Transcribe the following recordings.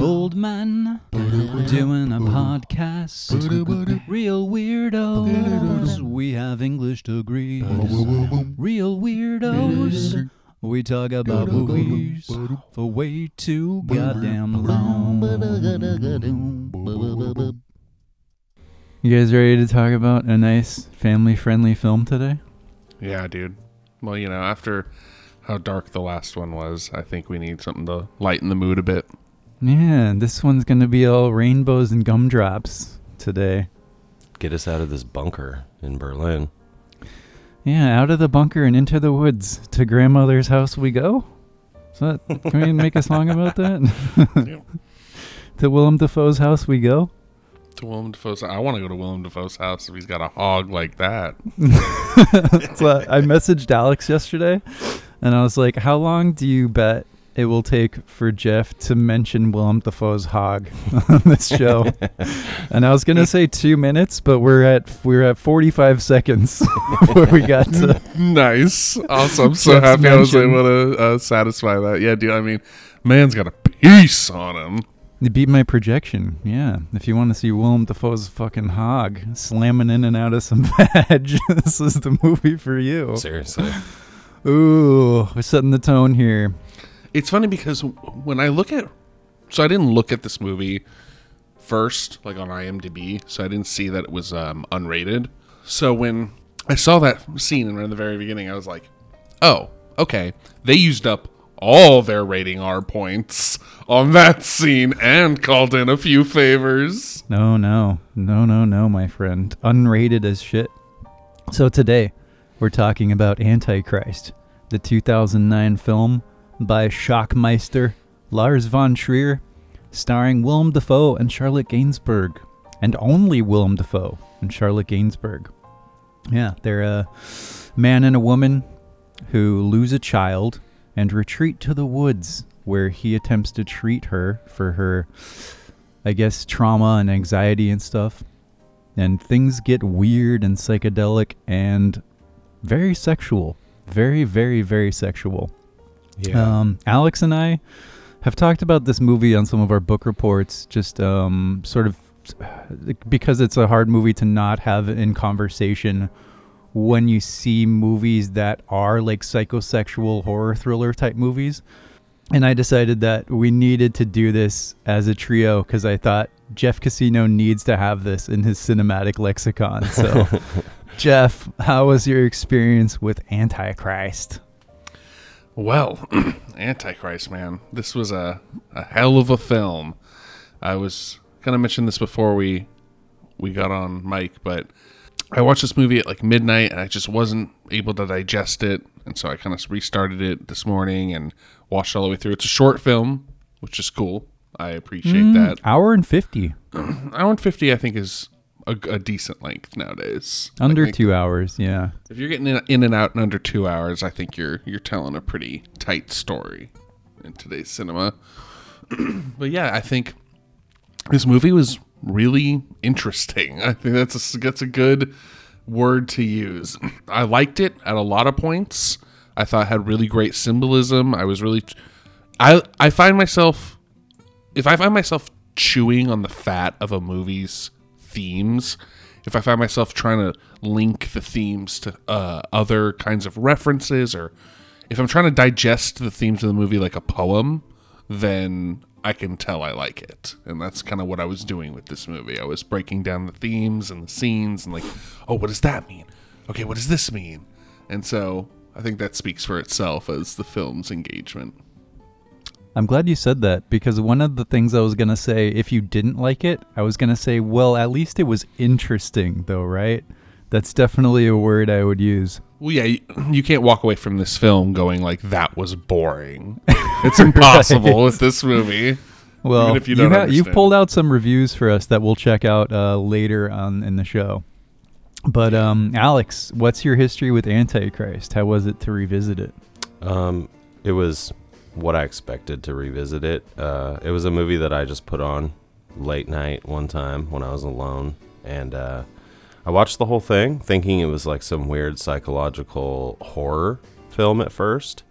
Old man doing a podcast. Real weirdos. We have English degrees. Real weirdos. We talk about movies for way too goddamn long. You guys ready to talk about a nice family friendly film today? Yeah, dude. Well, you know, after how dark the last one was, I think we need something to lighten the mood a bit. Yeah, this one's gonna be all rainbows and gumdrops today. Get us out of this bunker in Berlin. Yeah, out of the bunker and into the woods to grandmother's house we go. So that, can we make a song about that? Yep. to Willem Dafoe's house we go. To Willem Dafoe's, I want to go to Willem Dafoe's house if he's got a hog like that. so I messaged Alex yesterday, and I was like, "How long do you bet it will take for Jeff to mention Willem Dafoe's hog on this show?" and I was gonna say two minutes, but we're at we're at forty five seconds before we got to. nice, awesome. So Jeff's happy I was mention. able to uh, satisfy that. Yeah, dude. I mean, man's got a piece on him. You beat my projection. Yeah. If you want to see Willem Dafoe's fucking hog slamming in and out of some veg, this is the movie for you. Seriously. Ooh, we're setting the tone here. It's funny because when I look at, so I didn't look at this movie first, like on IMDb, so I didn't see that it was um, unrated. So when I saw that scene in the very beginning, I was like, oh, okay, they used up all their rating R points on that scene and called in a few favors. No, no, no, no, no, my friend. Unrated as shit. So today, we're talking about Antichrist, the 2009 film by Schockmeister, Lars von Trier, starring Willem Dafoe and Charlotte Gainsbourg, and only Willem Dafoe and Charlotte Gainsbourg. Yeah, they're a man and a woman who lose a child and retreat to the woods where he attempts to treat her for her I guess trauma and anxiety and stuff. And things get weird and psychedelic and very sexual. Very, very, very sexual. Yeah. Um, Alex and I have talked about this movie on some of our book reports, just um, sort of because it's a hard movie to not have in conversation when you see movies that are like psychosexual horror thriller type movies. And I decided that we needed to do this as a trio because I thought Jeff Casino needs to have this in his cinematic lexicon. So, Jeff, how was your experience with Antichrist? Well, Antichrist, man, this was a, a hell of a film. I was kind of mention this before we we got on mic, but I watched this movie at like midnight and I just wasn't able to digest it, and so I kind of restarted it this morning and watched all the way through. It's a short film, which is cool. I appreciate mm, that. Hour and 50. Hour and fifty, I think, is a, a decent length nowadays. Under Like, two hours, yeah. If you're getting in, in and out in under two hours, I think you're you're telling a pretty tight story in today's cinema. but yeah, I think this movie was really interesting. I think that's a that's a good word to use. I liked it at a lot of points. I thought had really great symbolism. I was really I I find myself if I find myself chewing on the fat of a movie's themes, if I find myself trying to link the themes to uh, other kinds of references, or if I'm trying to digest the themes of the movie like a poem, then I can tell I like it. And that's kind of what I was doing with this movie. I was breaking down the themes and the scenes and like, oh, what does that mean? Okay, what does this mean? And so I think that speaks for itself as the film's engagement. I'm glad you said that because one of the things I was going to say, if you didn't like it, I was going to say, well, at least it was interesting, though, right? That's definitely a word I would use. Well, yeah, you, you can't walk away from this film going like that was boring. It's impossible with this movie. Well, Even if you you don't ha- you've pulled out some reviews for us that we'll check out uh, later on in the show. But um, Alex, what's your history with Antichrist? How was it to revisit it? Um, it was what I expected to revisit it. Uh, it was a movie that I just put on late night one time when I was alone, and uh, I watched the whole thing thinking it was like some weird psychological horror film at first.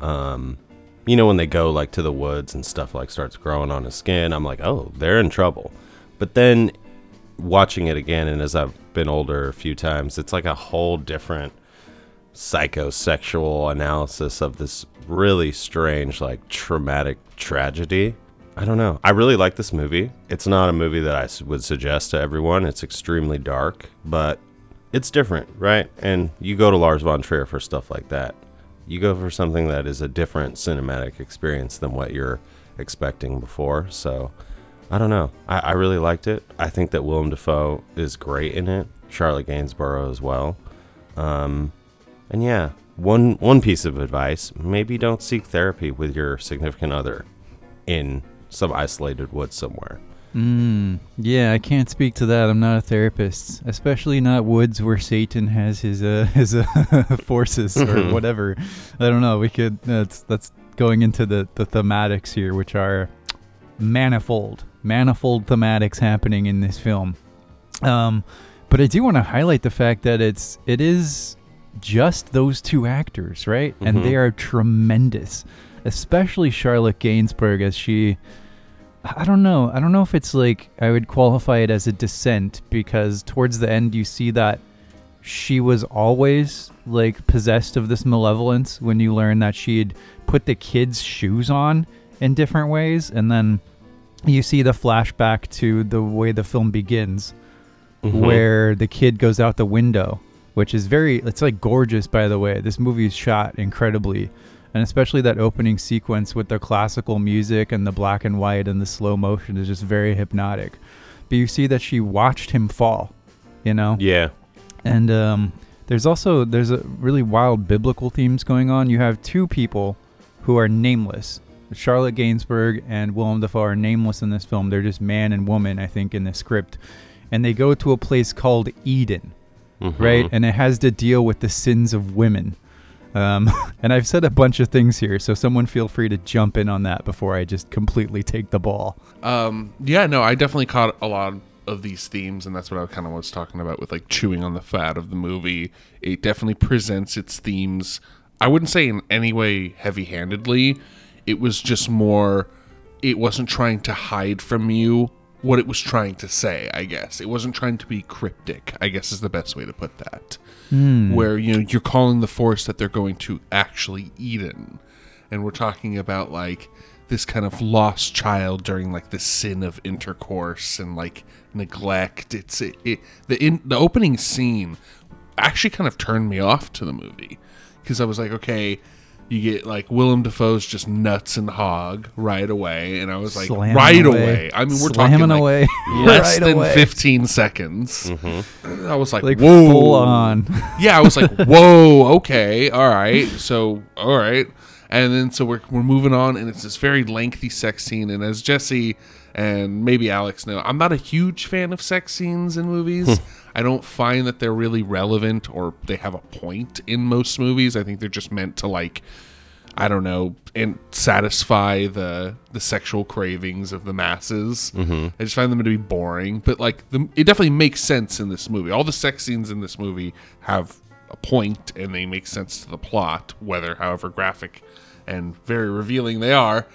Um, you know when they go like to the woods and stuff like starts growing on his skin, I'm like, oh, they're in trouble. But then watching it again, and as I've been older a few times, it's like a whole different psychosexual analysis of this really strange, like traumatic tragedy. I don't know. I really like this movie. It's not a movie that I would suggest to everyone. It's extremely dark, but it's different, right? And you go to Lars von Trier for stuff like that. You go for something that is a different cinematic experience than what you're expecting before. So, I don't know. I, I really liked it. I think that Willem Dafoe is great in it. Charlotte Gainsbourg as well. Um, and yeah, one one piece of advice: maybe don't seek therapy with your significant other in some isolated woods somewhere. Mm, yeah, I can't speak to that. I'm not a therapist, especially not woods where Satan has his uh, his uh, forces or whatever. I don't know. We could that's that's going into the the thematics here, which are manifold, manifold thematics happening in this film. Um, but I do want to highlight the fact that it's it is just those two actors, right? And Mhm. they are tremendous, especially Charlotte Gainsbourg as she. I don't know. I don't know if it's like I would qualify it as a descent because towards the end you see that she was always like possessed of this malevolence when you learn that she'd put the kids' shoes on in different ways and then you see the flashback to the way the film begins Mhm. where the kid goes out the window, which is very it's like gorgeous by the way. This movie is shot incredibly. And especially that opening sequence with the classical music and the black and white and the slow motion is just very hypnotic. But you see that she watched him fall, you know? Yeah. And um, there's also there's a really wild biblical themes going on. You have two people who are nameless. Charlotte Gainsbourg and Willem Dafoe are nameless in this film. They're just man and woman, I think, in the script. And they go to a place called Eden, Mhm. right? And it has to deal with the sins of women. Um, and I've said a bunch of things here, so someone feel free to jump in on that before I just completely take the ball. Um, yeah, no, I definitely caught a lot of these themes, and that's what I kind of was talking about with like chewing on the fat of the movie. It definitely presents its themes. I wouldn't say in any way heavy handedly. It was just more, it wasn't trying to hide from you what it was trying to say, I guess. It wasn't trying to be cryptic, I guess is the best way to put that. Hmm. Where, you know, you're calling the force that they're going to actually Eden and we're talking about like this kind of lost child during like the sin of intercourse and like neglect it's it, it the in the opening scene actually kind of turned me off to the movie because i was like okay you get like Willem Dafoe's just nuts and hog right away, and I was like, Slamming right away. away. I mean, we're Slamming talking like away. less Right than away. 15 seconds. Mm-hmm. I was like, Like whoa, full on. yeah, I was like, whoa, okay, all right, so all right, and then so we're we're moving on, and it's this very lengthy sex scene, and as Jesse and maybe Alex know, I'm not a huge fan of sex scenes in movies. Hmm. I don't find that they're really relevant or they have a point in most movies. I think they're just meant to like. I don't know, and satisfy the the sexual cravings of the masses. Mm-hmm. I just find them to be boring, but like the, it definitely makes sense in this movie. All the sex scenes in this movie have a point, and they make sense to the plot, whether however graphic and very revealing they are.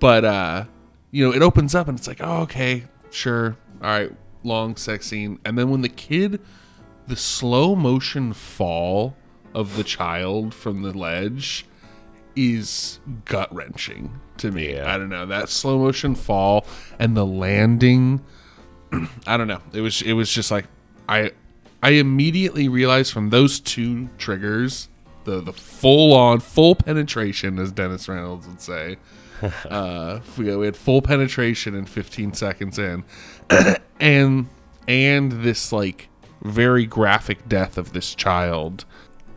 But uh, you know, it opens up and it's like, oh, okay, sure, all right, long sex scene, and then when the kid, the slow motion fall of the child from the ledge is gut wrenching to me. Yeah. I don't know that slow motion fall and the landing. I don't know. It was it was just like I I immediately realized from those two triggers the the full on full penetration as Dennis Reynolds would say. uh, we, we had full penetration in 15 seconds in, and and this like very graphic death of this child.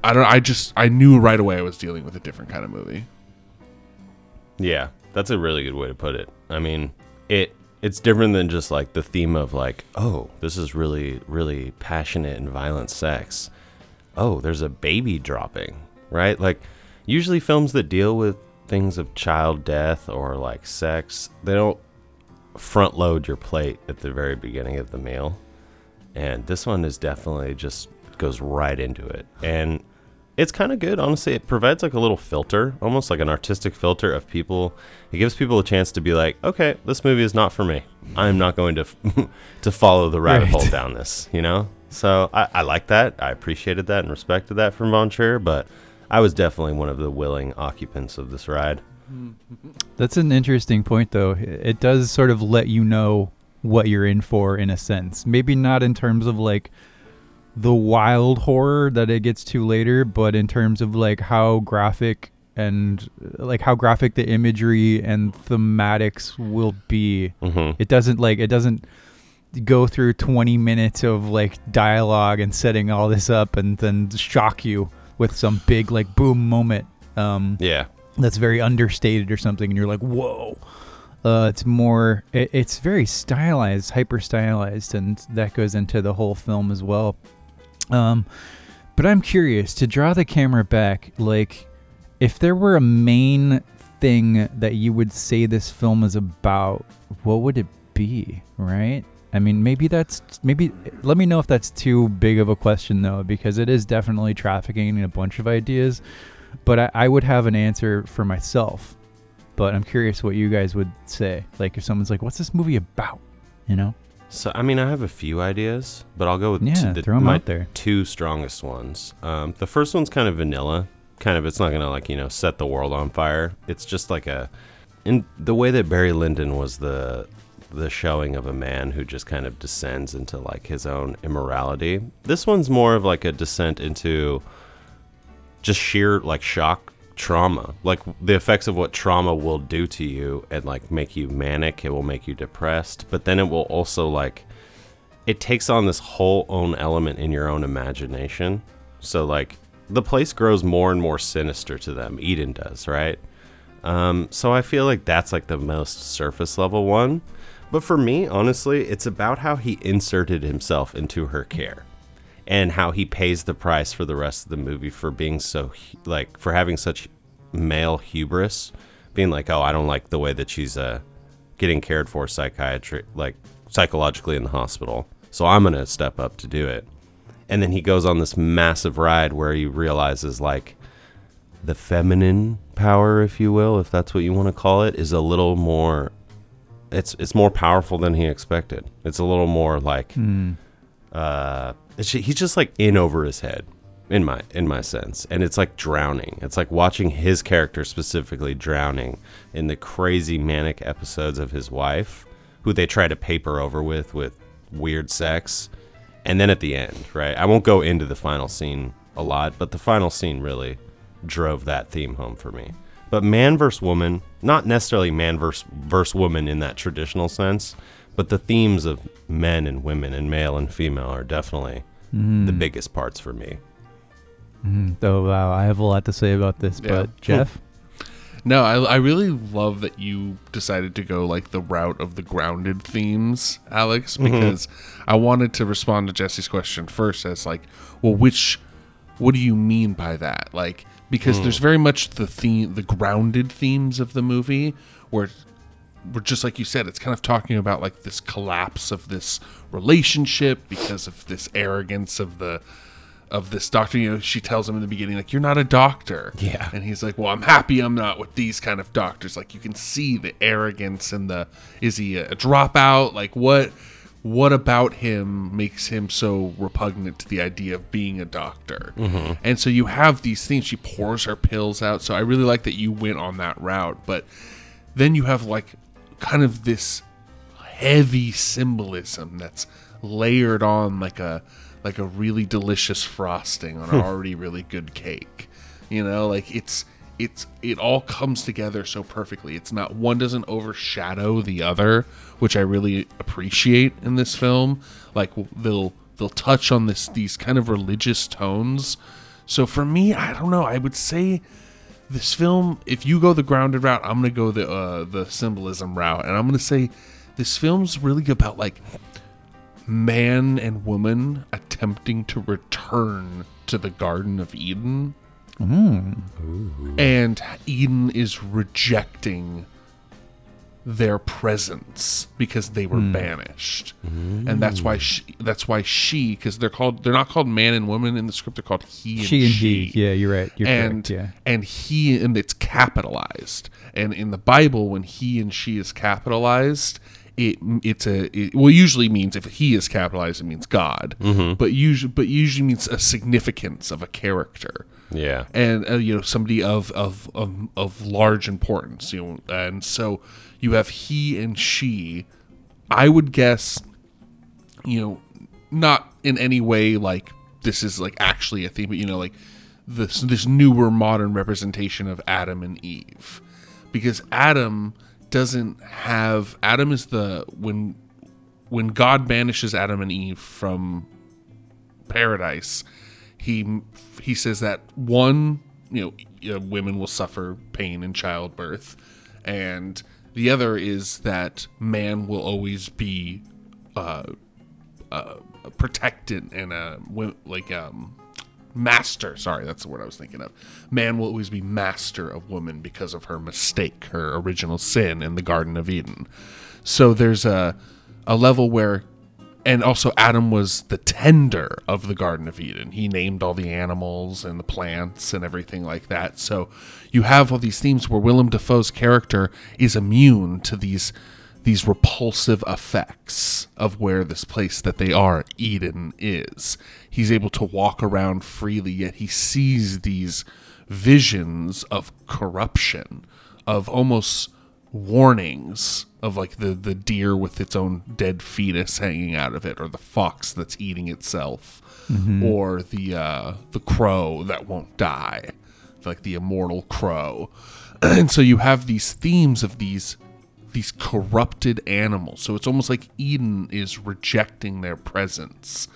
I don't. I just I knew right away I was dealing with a different kind of movie. Yeah, that's a really good way to put it. I mean, it it's different than just like the theme of like, oh, this is really really passionate and violent sex. Oh, there's a baby dropping, right? Like usually films that deal with things of child death or like sex, they don't front load your plate at the very beginning of the meal. And this one is definitely just goes right into it. And it's kind of good, honestly. It provides like a little filter, almost like an artistic filter of people. It gives people a chance to be like, okay, this movie is not for me. I'm not going to to follow the rabbit Right. hole down this, you know. So I, I like that. I appreciated that and respected that from Von Trier, but I was definitely one of the willing occupants of this ride. That's an interesting point, though. It does sort of let you know what you're in for, in a sense. Maybe not in terms of like the wild horror that it gets to later, but in terms of like how graphic and like how graphic the imagery and thematics will be. hmm It doesn't like it doesn't go through 20 minutes of like dialogue and setting all this up and then shock you with some big like boom moment. Um, Yeah. That's very understated or something and you're like whoa. Uh, it's more it, it's very stylized hyper stylized and that goes into the whole film as well. Um but i'm curious to draw the camera back like if there were a main thing that you would say this film is about what would it be right? I mean maybe that's maybe let me know if that's too big of a question though because it is definitely trafficking in a bunch of ideas but I, I would have an answer for myself. But I'm curious what you guys would say. Like if someone's like, "What's this movie about?" You know? So I mean, I have a few ideas, but I'll go with Yeah, the, throw 'em my out there. two strongest ones. Um, the first one's kind of vanilla. Kind of, it's not gonna like you know set the world on fire. It's just like a, in the way that Barry Lyndon was the the showing of a man who just kind of descends into like his own immorality. This one's more of like a descent into just sheer like shock trauma like the effects of what trauma will do to you and like make you manic it will make you depressed but then it will also like it takes on this whole own element in your own imagination. So like the place grows more and more sinister to them. Eden does right? Um, so i feel like that's like the most surface level one. But for me honestly it's about how he inserted himself into her care and how he pays the price for the rest of the movie for being so like for having such male hubris being like oh i don't like the way that she's uh getting cared for psychiatry like psychologically in the hospital so i'm gonna step up to do it. And then he goes on this massive ride where he realizes like the feminine power if you will if that's what you want to call it is a little more it's it's more powerful than he expected. It's a little more like uh it's, ju- he's just like in over his head in my in my sense. And it's like drowning. It's like watching his character specifically drowning in the crazy manic episodes of his wife who they try to paper over with with weird sex. And then at the end right? I won't go into the final scene a lot but the final scene really drove that theme home for me. But man versus woman not necessarily man versus, versus woman in that traditional sense but the themes of men and women and male and female are definitely the hmm. biggest parts for me. Hmm. Oh wow, I have a lot to say about this, Yeah. but Jeff, No, I, I really love that you decided to go like the route of the grounded themes, Alex, mm-hmm. because I wanted to respond to Jesse's question first as like, well, which, what do you mean by that? Like, because mm. there's very much the theme, the grounded themes of the movie where, where just like you said, it's kind of talking about like this collapse of this relationship because of this arrogance of the, of this doctor. You know, she tells him in the beginning like, "You're not a doctor." Yeah. And he's like, "Well, I'm happy I'm not with these kind of doctors." Like you can see the arrogance and the is he a dropout? Like what what about him makes him so repugnant to the idea of being a doctor? Mm-hmm. And so you have these things. She pours her pills out. So I really like that you went on that route. But then you have like kind of this heavy symbolism that's layered on like a like a really delicious frosting on an hmm. already really good cake. You know, like it's it's it all comes together so perfectly. It's not one doesn't overshadow the other, which I really appreciate in this film. Like they'll they'll touch on this these kind of religious tones. So for me, I don't know, I would say this film if you go the grounded route i'm gonna go the uh, the symbolism route and i'm gonna say this film's really about like man and woman attempting to return to the garden of eden. And eden is rejecting their presence because they were banished, and that's why she, that's why she because they're called they're not called man and woman in the script they're called he and she and she he. Yeah, you're right. You're and correct. Yeah. and he and it's capitalized and in the bible when he and she is capitalized it it's a it, well usually means if he is capitalized it means god but usually but usually means a significance of a character Yeah. and uh, you know somebody of, of of of large importance you know and so you have he and she i would guess you know not in any way like this is like actually a theme but you know like this this newer modern representation of adam and eve. Because adam doesn't have adam is the when when god banishes adam and eve from paradise he he says that one you know women will suffer pain in childbirth and the other is that man will always be uh, uh, protected and a like um master. Sorry that's the word i was thinking of. Man will always be master of woman because of her mistake her original sin in the garden of eden. So there's a a level where and also Adam was the tender of the Garden of Eden. He named all the animals and the plants and everything like that. So you have all these themes where Willem Dafoe's character is immune to these these repulsive effects of where this place that they are, Eden, is. He's able to walk around freely, yet he sees these visions of corruption, of almost warnings of like the the deer with its own dead fetus hanging out of it or the fox that's eating itself or the uh the crow that won't die like the immortal crow. And so you have these themes of these these corrupted animals. So it's almost like eden is rejecting their presence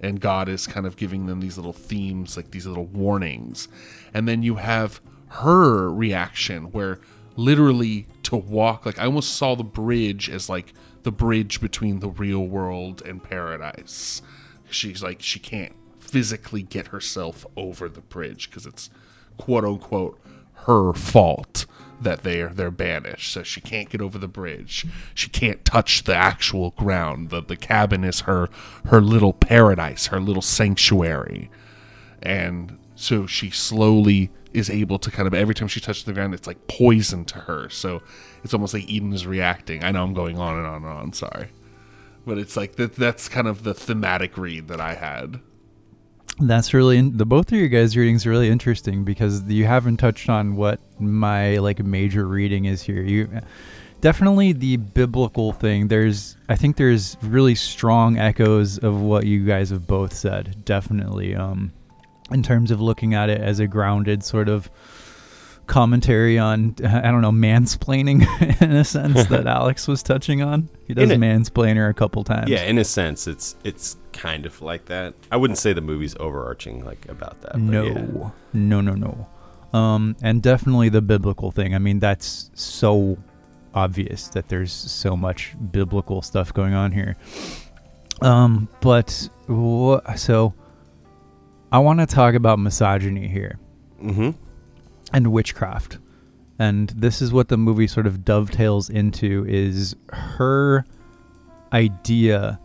and god is kind of giving them these little themes like these little warnings. And then you have her reaction where literally to walk like i almost saw the bridge as like the bridge between the real world and paradise. She's like she can't physically get herself over the bridge because it's quote unquote her fault that they're they're banished. So she can't get over the bridge. She can't touch the actual ground. The, the cabin is her her little paradise her little sanctuary. And so she slowly is able to kind of every time she touches the ground it's like poison to her so it's almost like eden is reacting i know i'm going on and on and on sorry but it's like that that's kind of the thematic read that i had That's really in, the both of you guys' readings are really interesting because you haven't touched on what my like major reading is here. You definitely the biblical thing. There's I think there's really strong echoes of what you guys have both said. Definitely, um, in terms of looking at it as a grounded sort of commentary on I don't know mansplaining in a sense that Alex was touching on. He does a- mansplainer a couple times. Yeah, in a sense, it's it's kind of like that. I wouldn't say the movie's overarching like about that. But No, yeah. no, no, no. Um, and definitely the biblical thing. I mean, that's so obvious that there's so much biblical stuff going on here. Um, but so I want to talk about misogyny here Mm-hmm. and witchcraft. And this is what the movie sort of dovetails into is her idea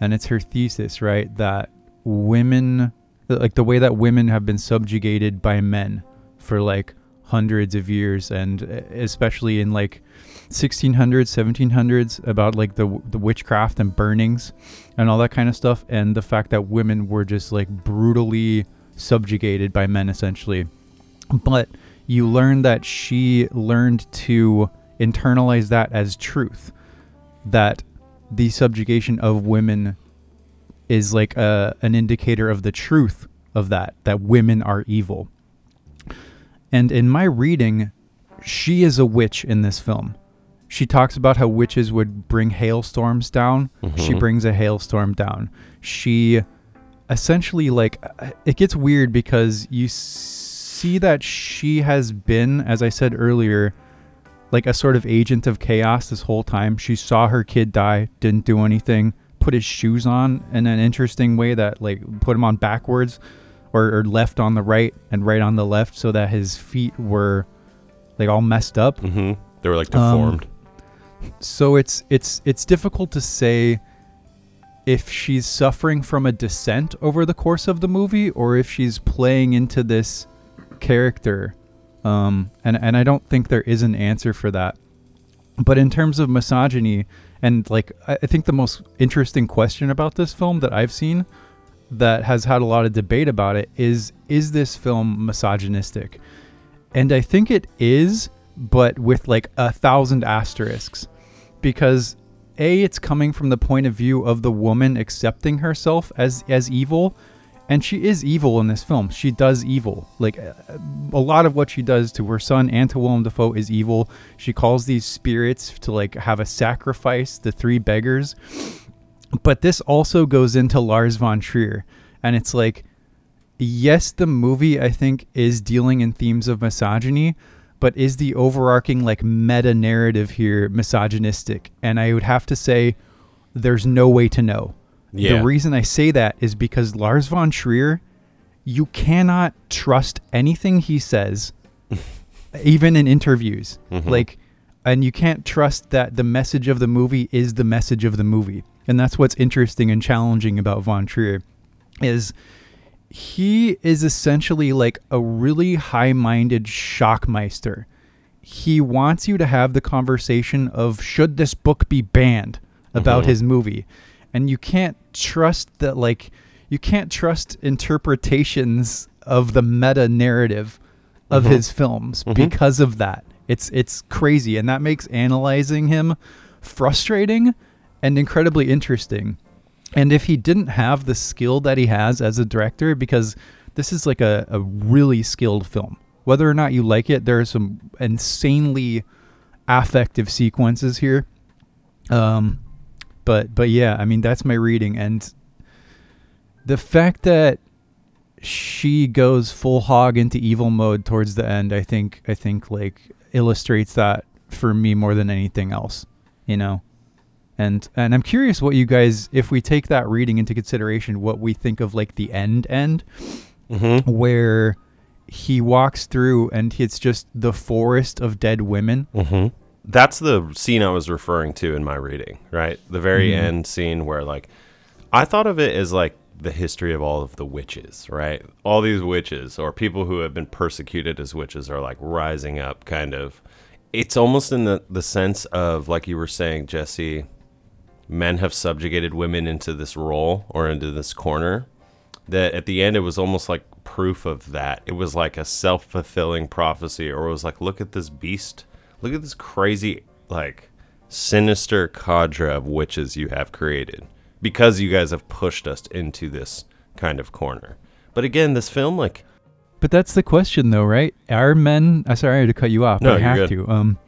and it's her thesis, right, that women like the way that women have been subjugated by men for like hundreds of years and especially in like 1600s 1700s about like the the witchcraft and burnings and all that kind of stuff and the fact that women were just like brutally subjugated by men essentially. But you learn that she learned to internalize that as truth that the subjugation of women is like a, an indicator of the truth of that that women are evil. And in my reading she is a witch in this film she talks about how witches would bring hailstorms down she Mhm. brings a hailstorm down she essentially like uh, it gets weird because you see that she has been as i said earlier like a sort of agent of chaos this whole time she saw her kid die didn't do anything put his shoes on in an interesting way that like put him on backwards or, or left on the right and right on the left so that his feet were like all messed up Mm-hmm. They were like Um, deformed. So it's it's it's difficult to say if she's suffering from a descent over the course of the movie or if she's playing into this character. Um, and and I don't think there is an answer for that. But in terms of misogyny, and like I I think the most interesting question about this film that I've seen that has had a lot of debate about it is is this film misogynistic? And I think it is, but with like a thousand asterisks. Because A, it's coming from the point of view of the woman accepting herself as as evil. And she is evil in this film. She does evil. Like uh, a lot of what she does to her son and to Willem Dafoe is evil. She calls these spirits to like have a sacrifice, the three beggars. But this also goes into Lars von Trier. And it's like, yes, the movie I think is dealing in themes of misogyny, but is the overarching like meta narrative here misogynistic? And I would have to say there's no way to know. Yeah. The reason I say that is because Lars von Trier, you cannot trust anything he says, even in interviews. Mm-hmm. Like, and you can't trust that the message of the movie is the message of the movie. And that's what's interesting and challenging about Von Trier is he is essentially like a really high-minded shockmeister. He wants you to have the conversation of should this book be banned about mm-hmm. his movie. And you can't trust that like you can't trust interpretations of the meta narrative of mm-hmm. his films mm-hmm. because of that. It's it's crazy and that makes analyzing him frustrating and incredibly interesting. And if he didn't have the skill that he has as a director, because this is like a, a really skilled film, whether or not you like it, there are some insanely affective sequences here. Um, but but yeah, I mean that's my reading, and the fact that she goes full hog into evil mode towards the end, I think I think like illustrates that for me more than anything else, you know. And and I'm curious what you guys, if we take that reading into consideration, what we think of like the end end, Mm-hmm. where he walks through and it's just the forest of dead women. Mm-hmm. That's the scene I was referring to in my reading, right? The very Mhm. end scene where, like, I thought of it as like the history of all of the witches, right? All these witches or people who have been persecuted as witches are like rising up, kind of. It's almost in the, the sense of, like you were saying, Jesse, men have subjugated women into this role or into this corner that at the end it was almost like proof of that. It was like a self fulfilling prophecy, or it was like, look at this beast, look at this crazy, like sinister cadre of witches you have created because you guys have pushed us into this kind of corner. But again, this film, like, But that's the question, though, right? Are men? Uh, sorry to cut you off. No, I you're have good. to. Um,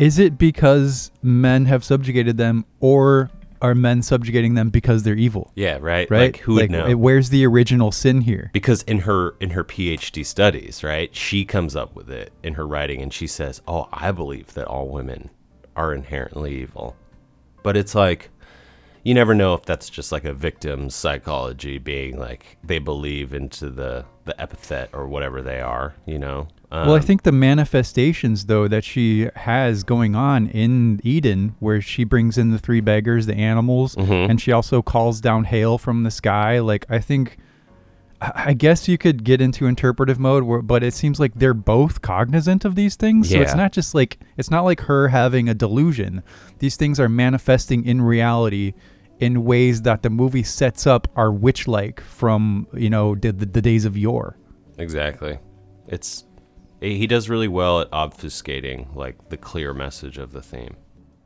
is it because men have subjugated them, or are men subjugating them because they're evil? yeah, right, Right? Like, who would know? Where's the original sin here? because in her in her PhD studies, right, she comes up with it in her writing, and she says, "Oh, I believe that all women are inherently evil," but it's like you never know if that's just like a victim's psychology being like they believe into the the epithet or whatever they are, you know. Um, well, I think the manifestations, though, that she has going on in Eden, where she brings in the three beggars, the animals, Mhm. and she also calls down hail from the sky. Like, I think, I I guess you could get into interpretive mode, where, but it seems like they're both cognizant of these things. Yeah. So it's not just like it's not like her having a delusion. These things are manifesting in reality in ways that the movie sets up are witch-like from you know the, the, the days of yore. exactly. It's eh, he does really well at obfuscating like the clear message of the theme.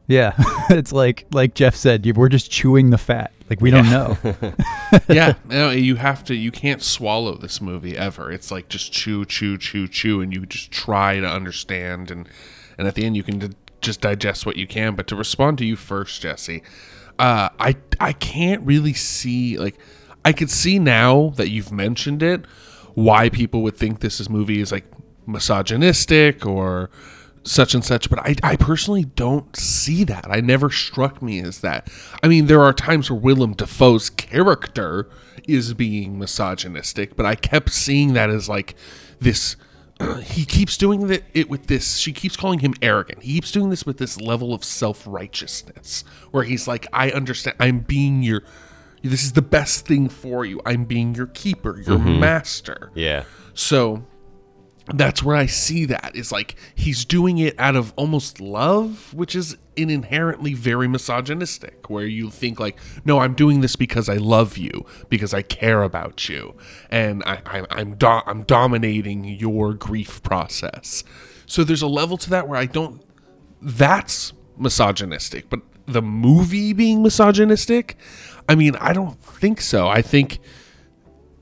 Yeah, it's like like Jeff said, we're just chewing the fat. Like we don't know. yeah, no, you have to. You can't swallow this movie ever. It's like just chew, chew, chew, chew, and you just try to understand, and and at the end you can d- just digest what you can. But to respond to you first, Jesse, uh, I I can't really see like I could see now that you've mentioned it why people would think this is movie is like misogynistic or such and such, but I, I personally don't see that. I never struck me as that. I mean, there are times where Willem Dafoe's character is being misogynistic, but I kept seeing that as like this he keeps doing the, it with this. She keeps calling him arrogant. He keeps doing this with this level of self righteousness, where he's like, "I understand. I'm being your. This is the best thing for you. I'm being your keeper, your mm-hmm. master." Yeah. So that's where I see that is like he's doing it out of almost love, which is an inherently very misogynistic, where you think like, no, I'm doing this because I love you, because I care about you, and I, I, I'm do- I'm dominating your grief process. So there's a level to that where I don't. That's misogynistic, but the movie being misogynistic, I mean, I don't think so. I think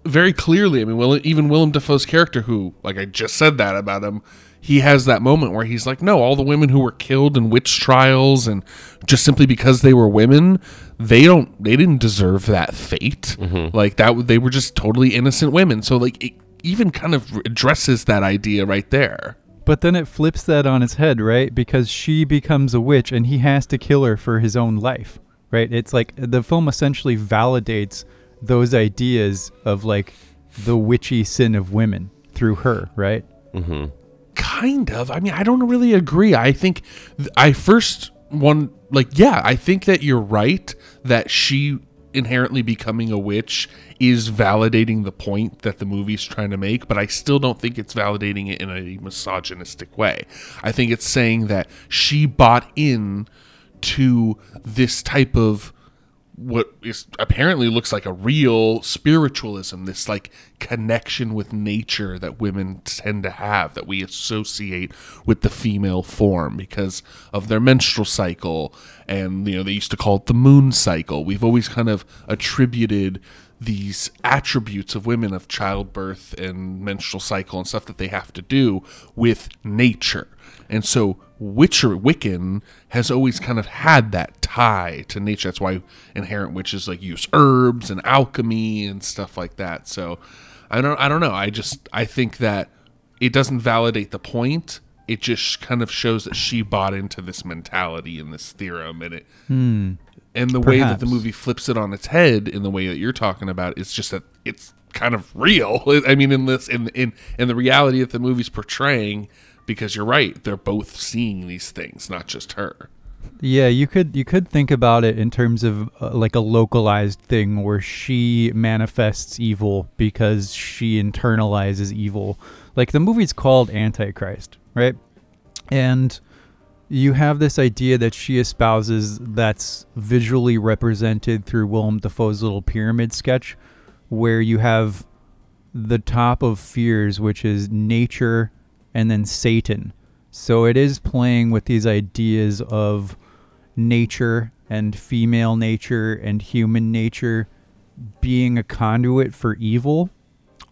very clearly. I mean, Will, even Willem Dafoe's character, who, like I just said that about him, he has that moment where he's like, no, all the women who were killed in witch trials and just simply because they were women, they don't, they didn't deserve that fate. Mm-hmm. Like that, they were just totally innocent women. So like, it even kind of addresses that idea right there. But then it flips that on its head, right? Because she becomes a witch and he has to kill her for his own life, right? It's like the film essentially validates those ideas of like the witchy sin of women through her, right? Mm-hmm. kind of. I mean i don't really agree. I think th- i first one like yeah i think that you're right that she inherently becoming a witch is validating the point that the movie's trying to make but i still don't think it's validating it in a misogynistic way. I think it's saying that she bought in to this type of what is apparently looks like a real spiritualism, this like connection with nature that women tend to have that we associate with the female form because of their menstrual cycle. And, you know, they used to call it the moon cycle. We've always kind of attributed these attributes of women of childbirth and menstrual cycle and stuff that they have to do with nature. And so Witcher Wiccan has always kind of had that tie to nature. That's why inherent witches like use herbs and alchemy and stuff like that. So I don't I don't know. I just I think that it doesn't validate the point. It just kind of shows that she bought into this mentality and this theorem and it hmm. and the way that the movie flips it on its head in the way that you're talking about is just that it's kind of real. I mean, in this, in in in the reality that the movie's portraying, because you're right, they're both seeing these things, not just her. Yeah, you could you could think about it in terms of uh, like a localized thing where she manifests evil because she internalizes evil. Like the movie's called Antichrist, right? And you have this idea that she espouses that's visually represented through Willem Dafoe's little pyramid sketch where you have the top of fears which is nature and then Satan. So it is playing with these ideas of nature and female nature and human nature being a conduit for evil.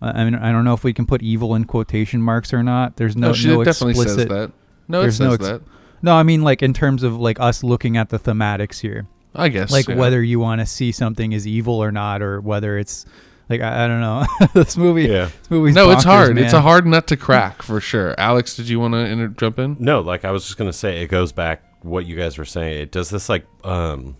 I mean, I don't know if we can put evil in quotation marks or not. There's no, No, she no definitely explicit. says that. No, it there's says no ex- that. No, I mean like in terms of like us looking at the thematics here, I guess like yeah. whether you want to see something as evil or not, or whether it's like I, I don't know. this movie, Yeah. this movie's No, it's bonkers, hard. It's a hard nut to crack for sure. Alex, did you want to inter- jump in? No, like I was just gonna say, it goes back what you guys were saying. It does this like um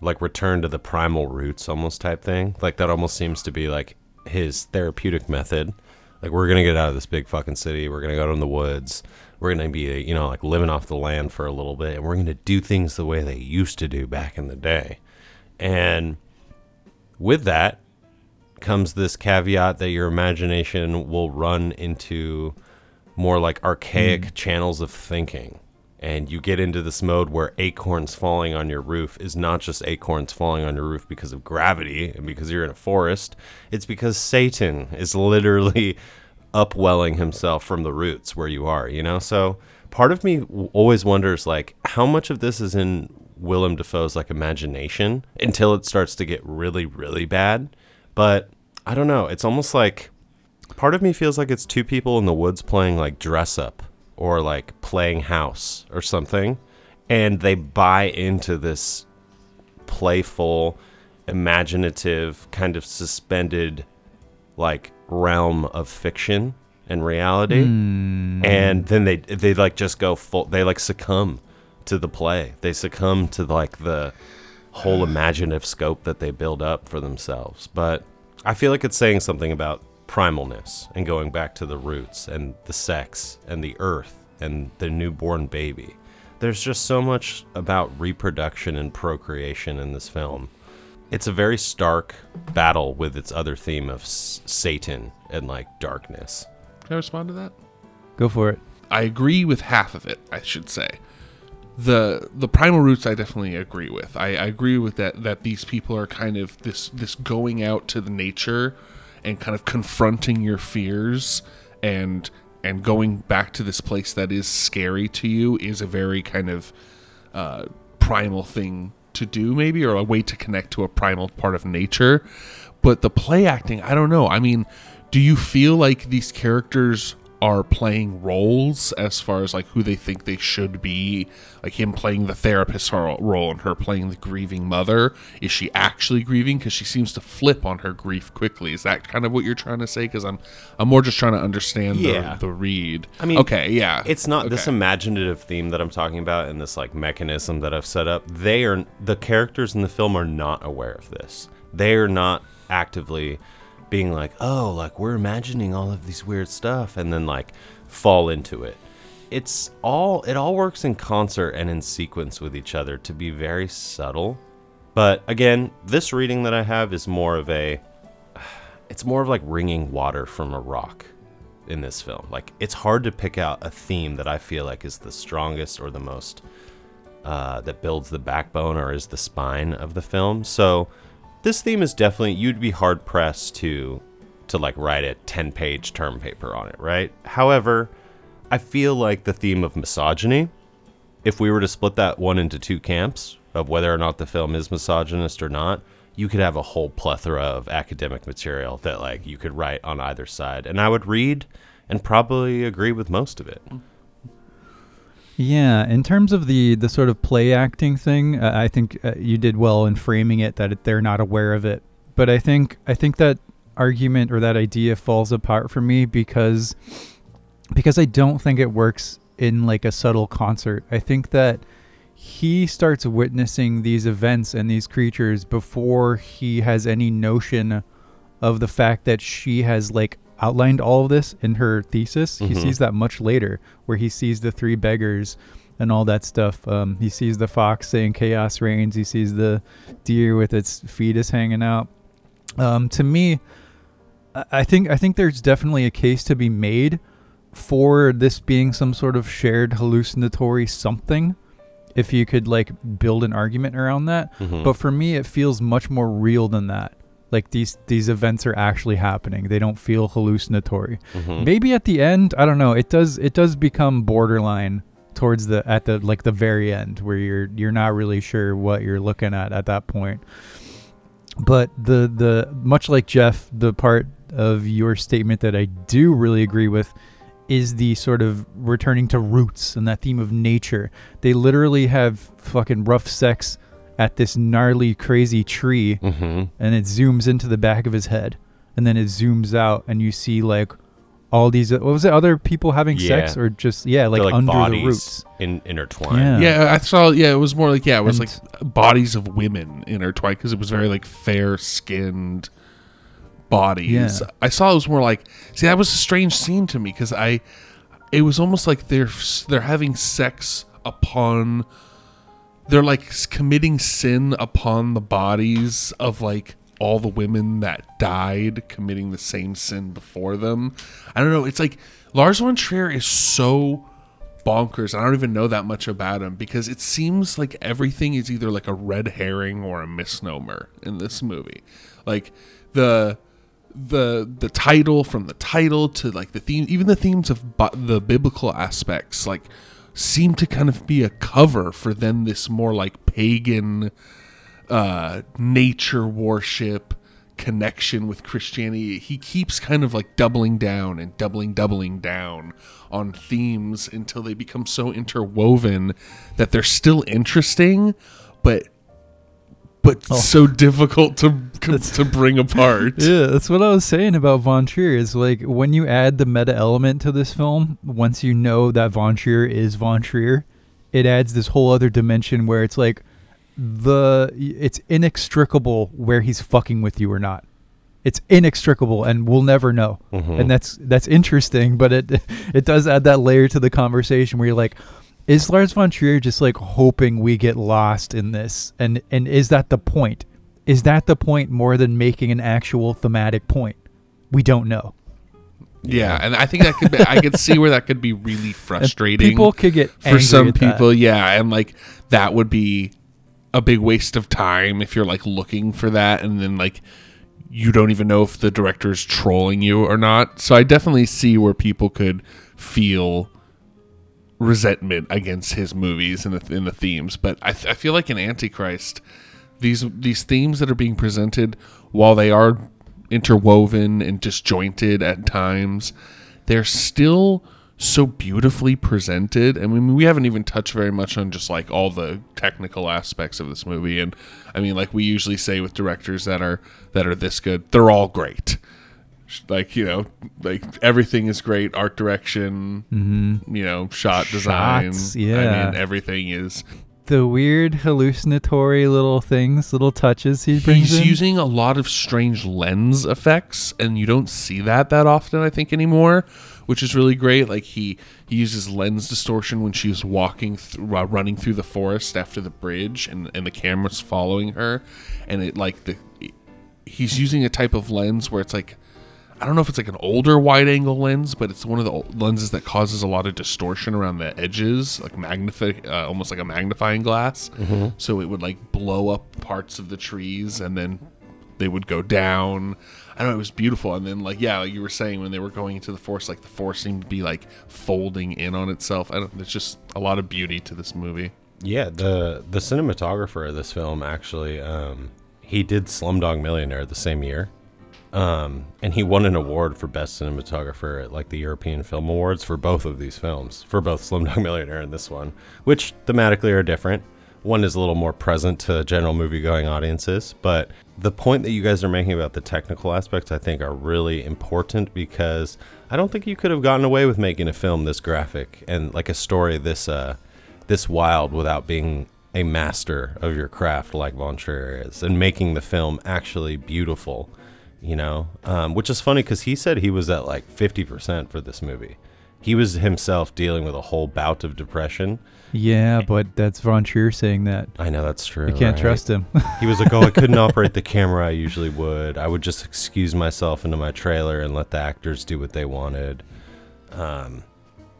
like return to the primal roots almost type thing. Like that almost seems to be like his therapeutic method. Like we're gonna get out of this big fucking city. We're gonna go out in the woods. We're gonna be you know like living off the land for a little bit, and we're gonna do things the way they used to do back in the day. And with that comes this caveat that your imagination will run into more like archaic hmm. channels of thinking. And you get into this mode where acorns falling on your roof is not just acorns falling on your roof because of gravity and because you're in a forest. It's because Satan is literally upwelling himself from the roots where you are, you know? So part of me always wonders, like, how much of this is in Willem Dafoe's, like, imagination until it starts to get really, really bad. But I don't know. It's almost like part of me feels like it's two people in the woods playing like dress up or like playing house or something and they buy into this playful imaginative kind of suspended like realm of fiction and reality. Hmm. And then they they like just go full they like succumb to the play. They succumb to like the whole imaginative scope that they build up for themselves. But i feel like it's saying something about primalness and going back to the roots and the sex and the earth and the newborn baby. There's just so much about reproduction and procreation in this film. It's a very stark battle with its other theme of s- Satan and like darkness. Can I respond to that? Go for it. I agree with half of it, I should say. The the primal roots I definitely agree with. I, I agree with that that these people are kind of this this going out to the nature and kind of confronting your fears and and going back to this place that is scary to you is a very kind of uh, primal thing to do maybe or a way to connect to a primal part of nature but the play acting i don't know i mean do you feel like these characters are playing roles as far as like who they think they should be. Like him playing the therapist role and her playing the grieving mother. Is she actually grieving? Because she seems to flip on her grief quickly. Is that kind of what you're trying to say? Because i'm i'm more just trying to understand Yeah. the, the read. I mean, okay yeah. It's not this imaginative theme that I'm talking about and this like mechanism that I've set up. They are the characters in the film are not aware of this. They are not actively being like, "Oh, like we're imagining all of these weird stuff," and then like fall into it. It's all it all works in concert and in sequence with each other to be very subtle. But again, this reading that I have is more of a it's more of like wringing water from a rock in this film. Like it's hard to pick out a theme that I feel like is the strongest or the most uh, that builds the backbone or is the spine of the film. So this theme is definitely you'd be hard pressed to to like write a 10 page term paper on it, right? However, I feel like the theme of misogyny, if we were to split that one into two camps of whether or not the film is misogynist or not, you could have a whole plethora of academic material that like you could write on either side. And I would read and probably agree with most of it. Yeah, in terms of the the sort of play acting thing, uh, I think uh, you did well in framing it that they're not aware of it. But I think I think that argument or that idea falls apart for me because because I don't think it works in like a subtle concert. I think that he starts witnessing these events and these creatures before he has any notion of the fact that she has like outlined all of this in her thesis. He Mhm. sees that much later, where he sees the three beggars and all that stuff. Um, he sees the fox saying "chaos reigns." He sees the deer with its fetus hanging out. Um, to me, I- think I think there's definitely a case to be made for this being some sort of shared hallucinatory something. If you could like build an argument around that, Mhm. but for me, it feels much more real than that. Like these these events are actually happening. They don't feel hallucinatory. Mhm. Maybe at the end, I don't know. It does it does become borderline towards the at the like the very end where you're you're not really sure what you're looking at at that point. But the the much like Jeff, the part of your statement that I do really agree with is the sort of returning to roots and that theme of nature. They literally have fucking rough sex at this gnarly crazy tree Mhm. and it zooms into the back of his head and then it zooms out and you see like all these what was it other people having sex or just yeah like, like under the roots in, intertwined. Yeah. Yeah, I saw. Yeah, it was more like yeah, it was And- like bodies of women intertwined because it was very like fair skinned bodies. Yeah. I saw it was more like see that was a strange scene to me because I it was almost like they're they're having sex upon they're like committing sin upon the bodies of like all the women that died committing the same sin before them. I don't know. It's like Lars von Trier is so bonkers. I don't even know that much about him because it seems like everything is either like a red herring or a misnomer in this movie. Like the the the title from the title to like the theme even the themes of bu- the biblical aspects like seem to kind of be a cover for then this more like pagan uh nature worship connection with Christianity. He keeps kind of like doubling down and doubling doubling down on themes until they become so interwoven that they're still interesting but but so difficult to to bring apart. yeah that's what i was saying about von trier is like when you add the meta element to this film once you know that von trier is von trier it adds this whole other dimension where it's like the it's inextricable where he's fucking with you or not it's inextricable and we'll never know Mhm. and that's that's interesting but it it does add that layer to the conversation where you're like is Lars von Trier just like hoping we get lost in this and and is that the point is that the point more than making an actual thematic point we don't know Yeah, and I think that could be, I could see where that could be really And frustrating. people could get for some at that. people, yeah, and like that would be a big waste of time if you're like looking for that and then like you don't even know if the director is trolling you or not. So I definitely see where people could feel resentment against his movies and the, and the themes, but I, th- I feel like in Antichrist, these these themes that are being presented, while they are interwoven and disjointed at times, they're still so beautifully presented. I mean, we haven't even touched very much on just like all the technical aspects of this movie. And I mean, like we usually say with directors that are that are this good, they're all great. Like you know, like everything is great. Art direction, mm-hmm. you know, shot design. Shots, I mean, everything is the weird hallucinatory little things little touches he brings he's in using a lot of strange lens effects and you don't see that that often i think anymore which is really great like he he uses lens distortion when she's walking through running through the forest after the bridge and and the camera's following her and it like the he's using a type of lens where it's like I don't know if it's like an older wide angle lens, but it's one of the lenses that causes a lot of distortion around the edges, like magnify, uh, almost like a magnifying glass. So it would like blow up parts of the trees, and then they would go down. I don't know. It was beautiful, and then like yeah, like you were saying when they were going into the forest, like the forest seemed to be like folding in on itself. I don't. There's just a lot of beauty to this movie. Yeah, the the cinematographer of this film actually, um, he did Slumdog Millionaire the same year, um, and he won an award for best cinematographer at like the European Film Awards for both of these films, for both Slumdog Millionaire and this one, which thematically are different. One is a little more present to general movie-going audiences, but the point that you guys are making about the technical aspects, I think, are really important because I don't think you could have gotten away with making a film this graphic and like a story this uh, this wild without being a master of your craft like Von Trier is and making the film actually beautiful, you know? Um, which is funny because he said he was at like 50% for this movie. He was himself dealing with a whole bout of depression. yeah but that's von trier saying that I know that's true. You can't right? trust him He was like, "Oh, I couldn't operate the camera I usually would. I would just excuse myself into my trailer and let the actors do what they wanted." Um,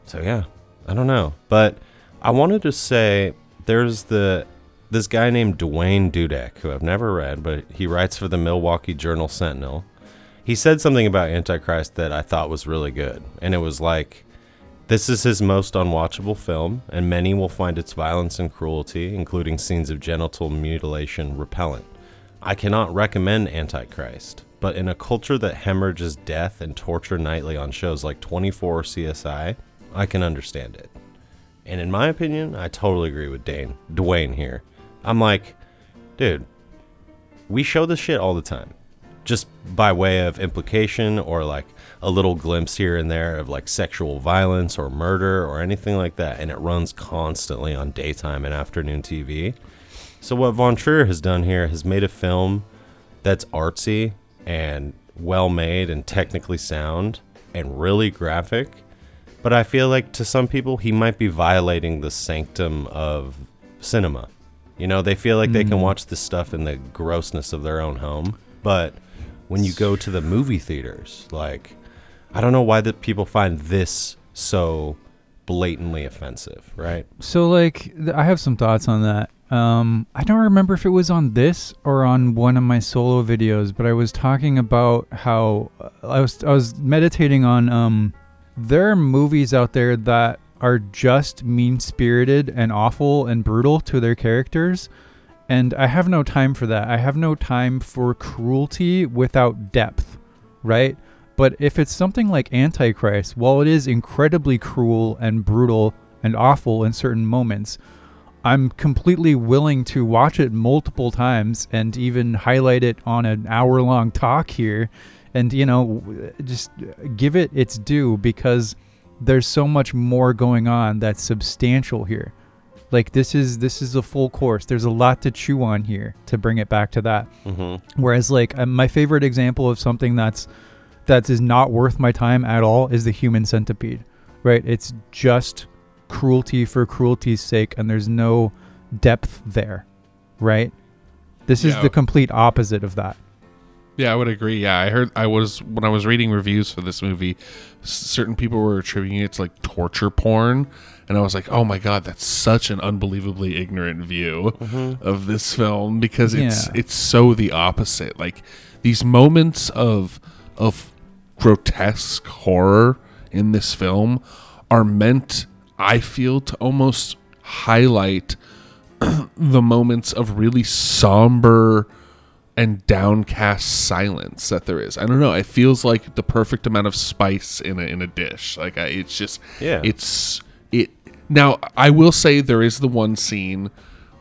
so yeah, I don't know, but I wanted to say there's the this guy named Duane Dudek who I've never read, but he writes for the Milwaukee Journal Sentinel. He said something about Antichrist that I thought was really good, and it was like. This is his most unwatchable film, and many will find its violence and cruelty, including scenes of genital mutilation, repellent. I cannot recommend Antichrist, but in a culture that hemorrhages death and torture nightly on shows like 24 or CSI, I can understand it. And in my opinion, I totally agree with Dane, Dwayne here. I'm like, dude, we show this shit all the time just by way of implication or like a little glimpse here and there of like sexual violence or murder or anything like that and it runs constantly on daytime and afternoon TV. So what Von Trier has done here has made a film that's artsy and well made and technically sound and really graphic. But I feel like to some people he might be violating the sanctum of cinema. You know, they feel like they can watch this stuff in the grossness of their own home, but when you go to the movie theaters, like I don't know why the people find this so blatantly offensive, right? So like th- I have some thoughts on that. Um I don't remember if it was on this or on one of my solo videos, but I was talking about how uh, I was I was meditating on um there are movies out there that are just mean-spirited and awful and brutal to their characters and I have no time for that. I have no time for cruelty without depth, right? But if it's something like Antichrist, while it is incredibly cruel and brutal and awful in certain moments, I'm completely willing to watch it multiple times and even highlight it on an hour long talk here and, you know, just give it its due because there's so much more going on that's substantial here. Like this is this is a full course. There's a lot to chew on here to bring it back to that. Mm-hmm. Whereas like uh, my favorite example of something that's that is not worth my time at all is the human centipede. Right? It's just cruelty for cruelty's sake and there's no depth there. Right? This is the complete opposite of that. Yeah, I would agree. Yeah, I heard I was when I was reading reviews for this movie, certain people were attributing it to like torture porn, and I was like, "Oh my god, that's such an unbelievably ignorant view mm-hmm. of this film because it's Yeah. it's so the opposite. Like these moments of of grotesque horror in this film are meant, I feel, to almost highlight the moments of really somber and downcast silence that there is. I don't know. It feels like the perfect amount of spice in a in a dish. Like I, it's just Yeah. It's it. Now I will say there is the one scene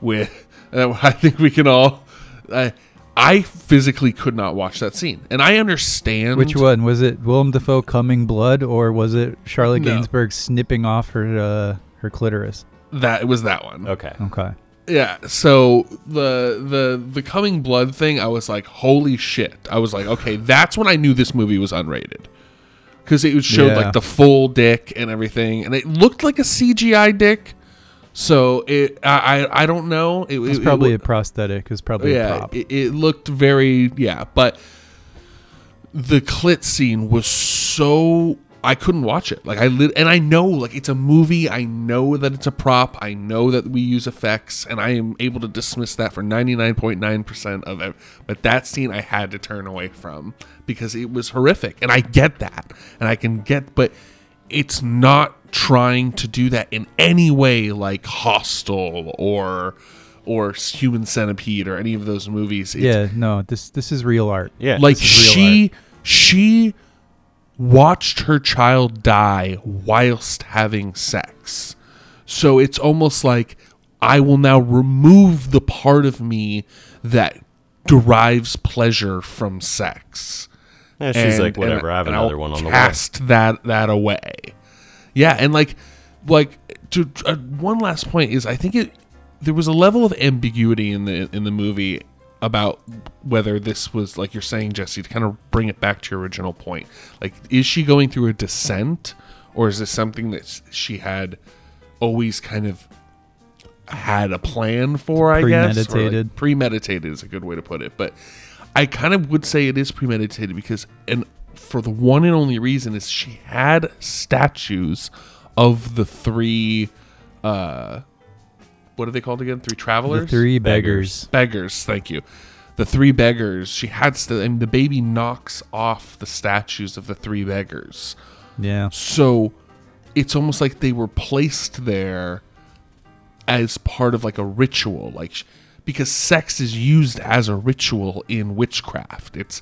with uh, I think we can all. I I physically could not watch that scene, and I understand Which one was it? Willem Dafoe coming blood, or was it Charlotte No. Gainsbourg snipping off her uh, her clitoris? that it was that one. Okay. Okay. Yeah, so the the the coming blood thing, I was like, holy shit! I was like, okay, that's when I knew this movie was unrated because it showed Yeah. like the full dick and everything, and it looked like a CGI dick. So it, I I, I don't know. It, was probably it, a prosthetic. It's probably a yeah, it, it looked very yeah, but the clit scene was so I couldn't watch it. Like I lit, and I know like it's a movie. I know that it's a prop. I know that we use effects, and I am able to dismiss that for ninety nine point nine percent of it. But that scene I had to turn away from because it was horrific, and I get that, and I can get, but it's not trying to do that in any way like Hostel or or Human Centipede or any of those movies. It's, yeah, no, this this is real art. Yeah. like This is real she she watched her child die whilst having sex so it's almost like i will now remove the part of me that derives pleasure from sex Yeah, she's And- like, whatever. I have another I'll one on the way. cast that that away. Yeah, and like like to uh, one last point is I think it there was a level of ambiguity in the in the movie about whether this was like you're saying Jesse to kind of bring it back to your original point. Like is she going through a descent or is this something that she had always kind of had a plan for, I guess. or, like, Premeditated. premeditated is a good way to put it. But I kind of would say it is premeditated because, and for the one and only reason is she had statues of the three, uh, what are they called again? Three travelers. The travelers? three Beggars. beggars. beggars. Thank you. The three beggars. She had, st- and the baby knocks off the statues of the three beggars. Yeah. So it's almost like they were placed there as part of like a ritual, like because sex is used as a ritual in witchcraft. It's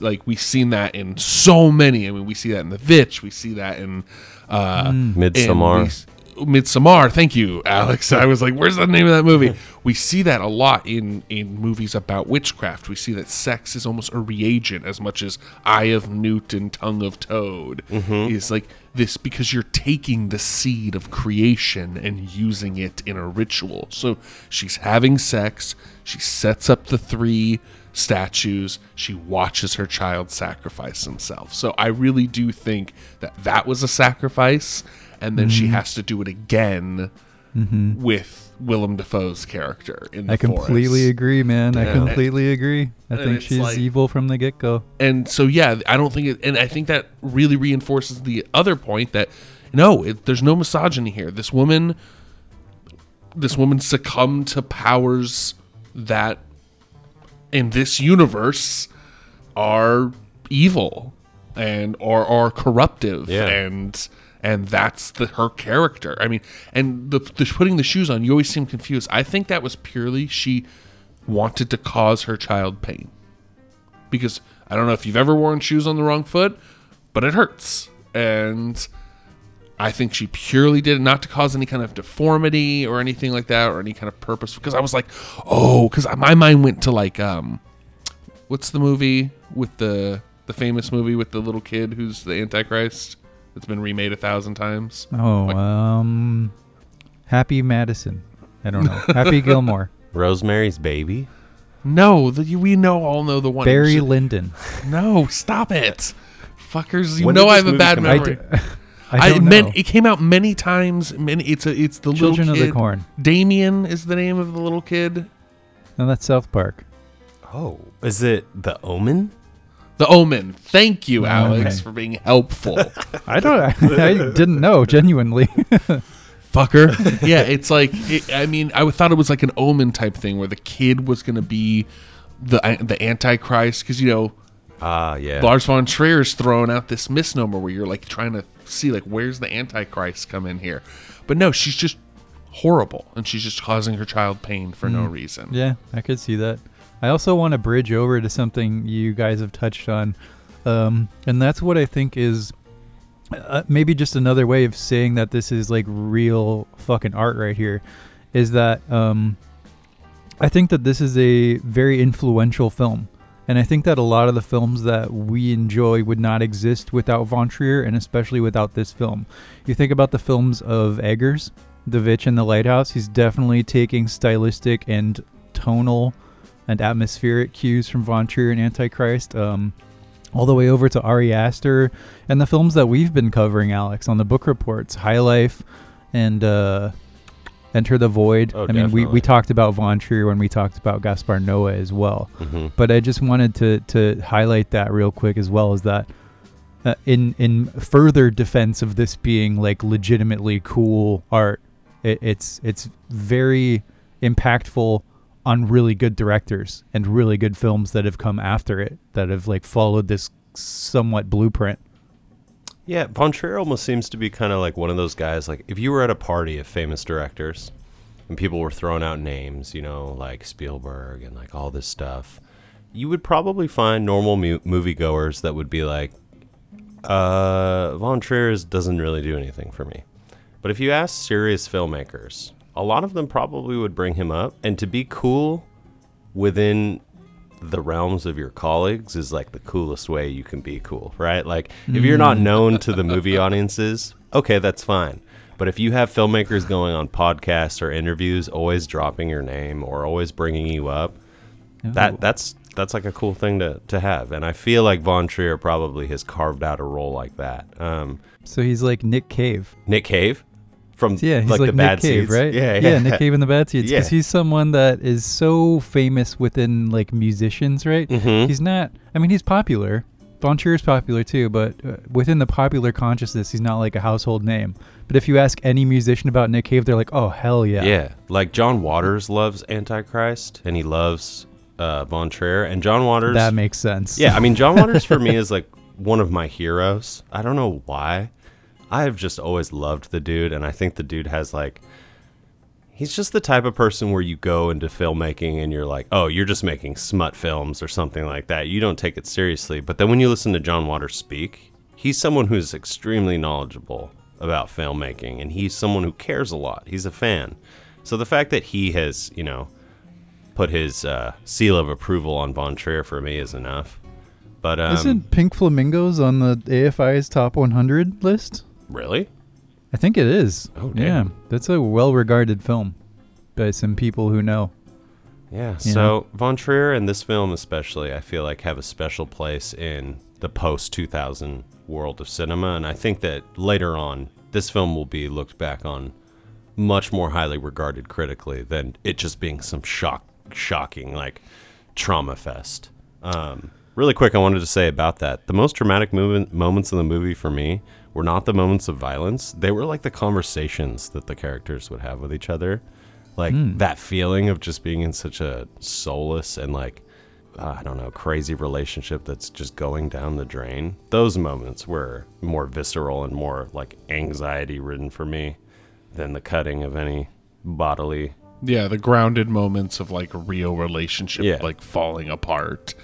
like we've seen that in so many. I mean, we see that in The Vitch. We see that in uh, Midsommar. Midsommar. Thank you, Alex. I was like, "Where's the name of that movie?" we see that a lot in in movies about witchcraft. We see that sex is almost a reagent as much as Eye of Newt and Tongue of Toad mm-hmm. is like this because you're taking the seed of creation and using it in a ritual. So she's having sex. She sets up the three statues. She watches her child sacrifice himself. So I really do think that that was a sacrifice, and then Mm-hmm. she has to do it again with Willem Dafoe's character in the I completely forest. agree, man. I Yeah. completely agree. I And think she's like- evil from the get go. and so yeah i don't think it and i think that really reinforces the other point that no it, there's no misogyny here this woman this woman succumbed to powers that in this universe are evil and are are corruptive Yeah. and and that's the her character i mean and the, the putting the shoes on you always seem confused i think that was purely she wanted to cause her child pain because I don't know if you've ever worn shoes on the wrong foot, but it hurts. And I think she purely did it not to cause any kind of deformity or anything like that or any kind of purpose. Because I was like, oh, because my mind went to like, um, what's the movie with the the famous movie with the little kid who's the Antichrist that's been remade a thousand times? Oh, Like- um, Happy Madison. I don't know. Happy Gilmore. Rosemary's Baby. No, the, we know all know the one. Barry Lyndon. No, stop it, fuckers! You When know I have a bad come I, memory. d- I I, don't meant know. it came out many times. Many. It's a. It's the Children little of the. Corn. Damien is the name of the little kid. No, that's South Park. Oh, is it The Omen? The Omen. Thank you, Okay. Alex, for being helpful. I don't. I, I didn't know. Genuinely. Fucker. yeah, it's like it, I mean, I thought it was like an Omen type thing where the kid was going to be the the Antichrist because you know Ah, yeah. Lars von Trier's throwing out this misnomer where you're like trying to see like where's the Antichrist come in here, but no, she's just horrible and she's just causing her child pain for no reason. Yeah, I could see that. I also want to bridge over to something you guys have touched on, um, and that's what I think is uh, maybe just another way of saying that this is like real fucking art right here. Is that um, I think that this is a very influential film. And I think that a lot of the films that we enjoy would not exist without Von Trier, and especially without this film. You think about the films of Eggers, The Vitch, and The Lighthouse. He's definitely taking stylistic and tonal and atmospheric cues from Von Trier and Antichrist, um, all the way over to Ari Aster and the films that we've been covering, Alex, on the book reports, High Life and uh, Enter the Void. Oh, I mean, we, definitely. we talked about Von Trier when we talked about Gaspar Noé as well hmm but I just wanted to to highlight that real quick as well as that uh, in in further defense of this being like legitimately cool art, it, it's it's very impactful on really good directors and really good films that have come after it that have like followed this somewhat blueprint. Yeah, Von Trier almost seems to be kind of like one of those guys. Like, if you were at a party of famous directors and people were throwing out names, you know, like Spielberg and like all this stuff, you would probably find normal mu- moviegoers that would be like, uh, Von Trier doesn't really do anything for me. But if you ask serious filmmakers, a lot of them probably would bring him up. And to be cool within the realms of your colleagues is like the coolest way you can be cool, right? Like if you're not known to the movie audiences, okay, that's fine. But if you have filmmakers going on podcasts or interviews, always dropping your name or always bringing you up, that that's that's like a cool thing to, to have. And I feel like Von Trier probably has carved out a role like that. Um, So he's like Nick Cave. Nick Cave from Yeah, he's like, like, the Nick Bad Cave, Seeds, right? Yeah, yeah, yeah, Nick Cave and the Bad Seeds, because Yeah. he's someone that is so famous within like musicians, right? Mhm. He's not. I mean, he's popular. Von Trier's popular too, but uh, within the popular consciousness, he's not like a household name. But if you ask any musician about Nick Cave, they're like, "Oh hell yeah!" Yeah, like John Waters loves Antichrist, and he loves uh, Von Trier, and John Waters. that makes sense. yeah, I mean John Waters for me is like one of my heroes. I don't know why. I have just always loved the dude, and I think the dude has like. He's just the type of person where you go into filmmaking and you're like, oh, you're just making smut films or something like that. You don't take it seriously. But then when you listen to John Waters speak, he's someone who's extremely knowledgeable about filmmaking and he's someone who cares a lot. He's a fan. So the fact that he has, you know, put his uh, seal of approval on Von Trier for me is enough. But um, Isn't Pink Flamingos on the AFI's top 100 list? Really? I think it is. Oh, yeah, that's a well-regarded film by some people who know. Yeah. You So Von Trier and this film especially, I feel like have a special place in the post 2000 world of cinema, and I think that later on, this film will be looked back on much more highly regarded critically than it just being some shock, shocking like trauma fest. Um, really quick, I wanted to say about that: the most dramatic movement, moments in the movie for me were not the moments of violence; they were like the conversations that the characters would have with each other, like that feeling of just being in such a soulless and like uh, I don't know, crazy relationship that's just going down the drain. Those moments were more visceral and more like anxiety ridden for me than the cutting of any bodily. Yeah, the grounded moments of like real relationship Yeah. like falling apart.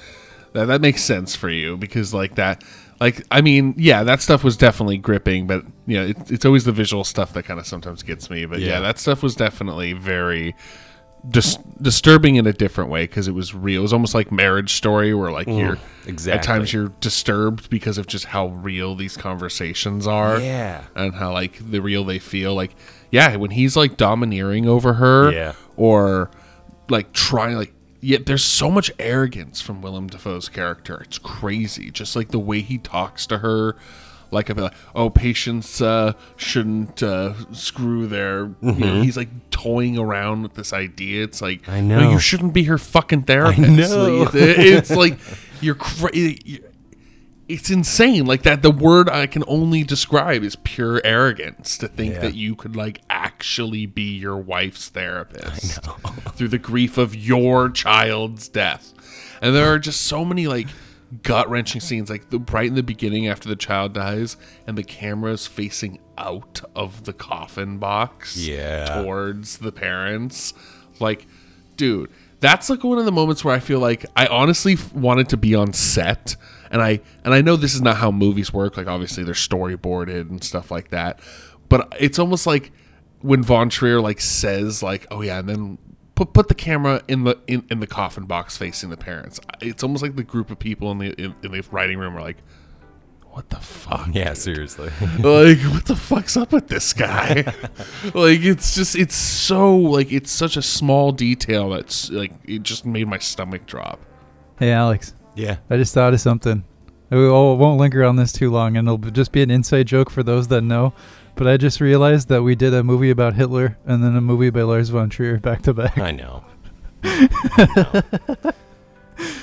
That that makes sense for you because like that like I mean, yeah, that stuff was definitely gripping, but you know, it, it's always the visual stuff that kind of sometimes gets me. But yeah. Yeah. that stuff was definitely very dis- disturbing in a different way because it was real. It was almost like Marriage Story, where like you're exactly. at times you're disturbed because of just how real these conversations are, Yeah. and how like the real they feel. Like, yeah, when he's like domineering over her, Yeah. or like trying like. Yeah, there's so much arrogance from Willem Dafoe's character. It's crazy. Just like the way he talks to her, like about oh patients uh, shouldn't uh, screw their you know, he's like toying around with this idea it's like I no, know. you shouldn't be her fucking therapist know. Like, it's like you're crazy it's insane like that the word i can only describe is pure arrogance to think Yeah. that you could like actually be your wife's therapist through the grief of your child's death and there are just so many like gut wrenching scenes, like the, right in the beginning after the child dies, and the camera's facing out of the coffin box, Yeah. towards the parents. Like, dude, that's like one of the moments where I feel like I honestly f- wanted to be on set, and I and I know this is not how movies work. Like, obviously they're storyboarded and stuff like that, but it's almost like when Von Trier like says like, "Oh yeah," and then put put the camera in the in, in the coffin box facing the parents. It's almost like the group of people in the in, in the writing room are like, "What the fuck?" Yeah, seriously. like what the fuck's up with this guy like it's just it's so like it's such a small detail that's like it just made my stomach drop Hey, Alex. Yeah. I just thought of something. We all- oh, won't linger on this too long, and it'll just be an inside joke for those that know. But I just realized that we did a movie about Hitler and then a movie by Lars von Trier back to back. I know.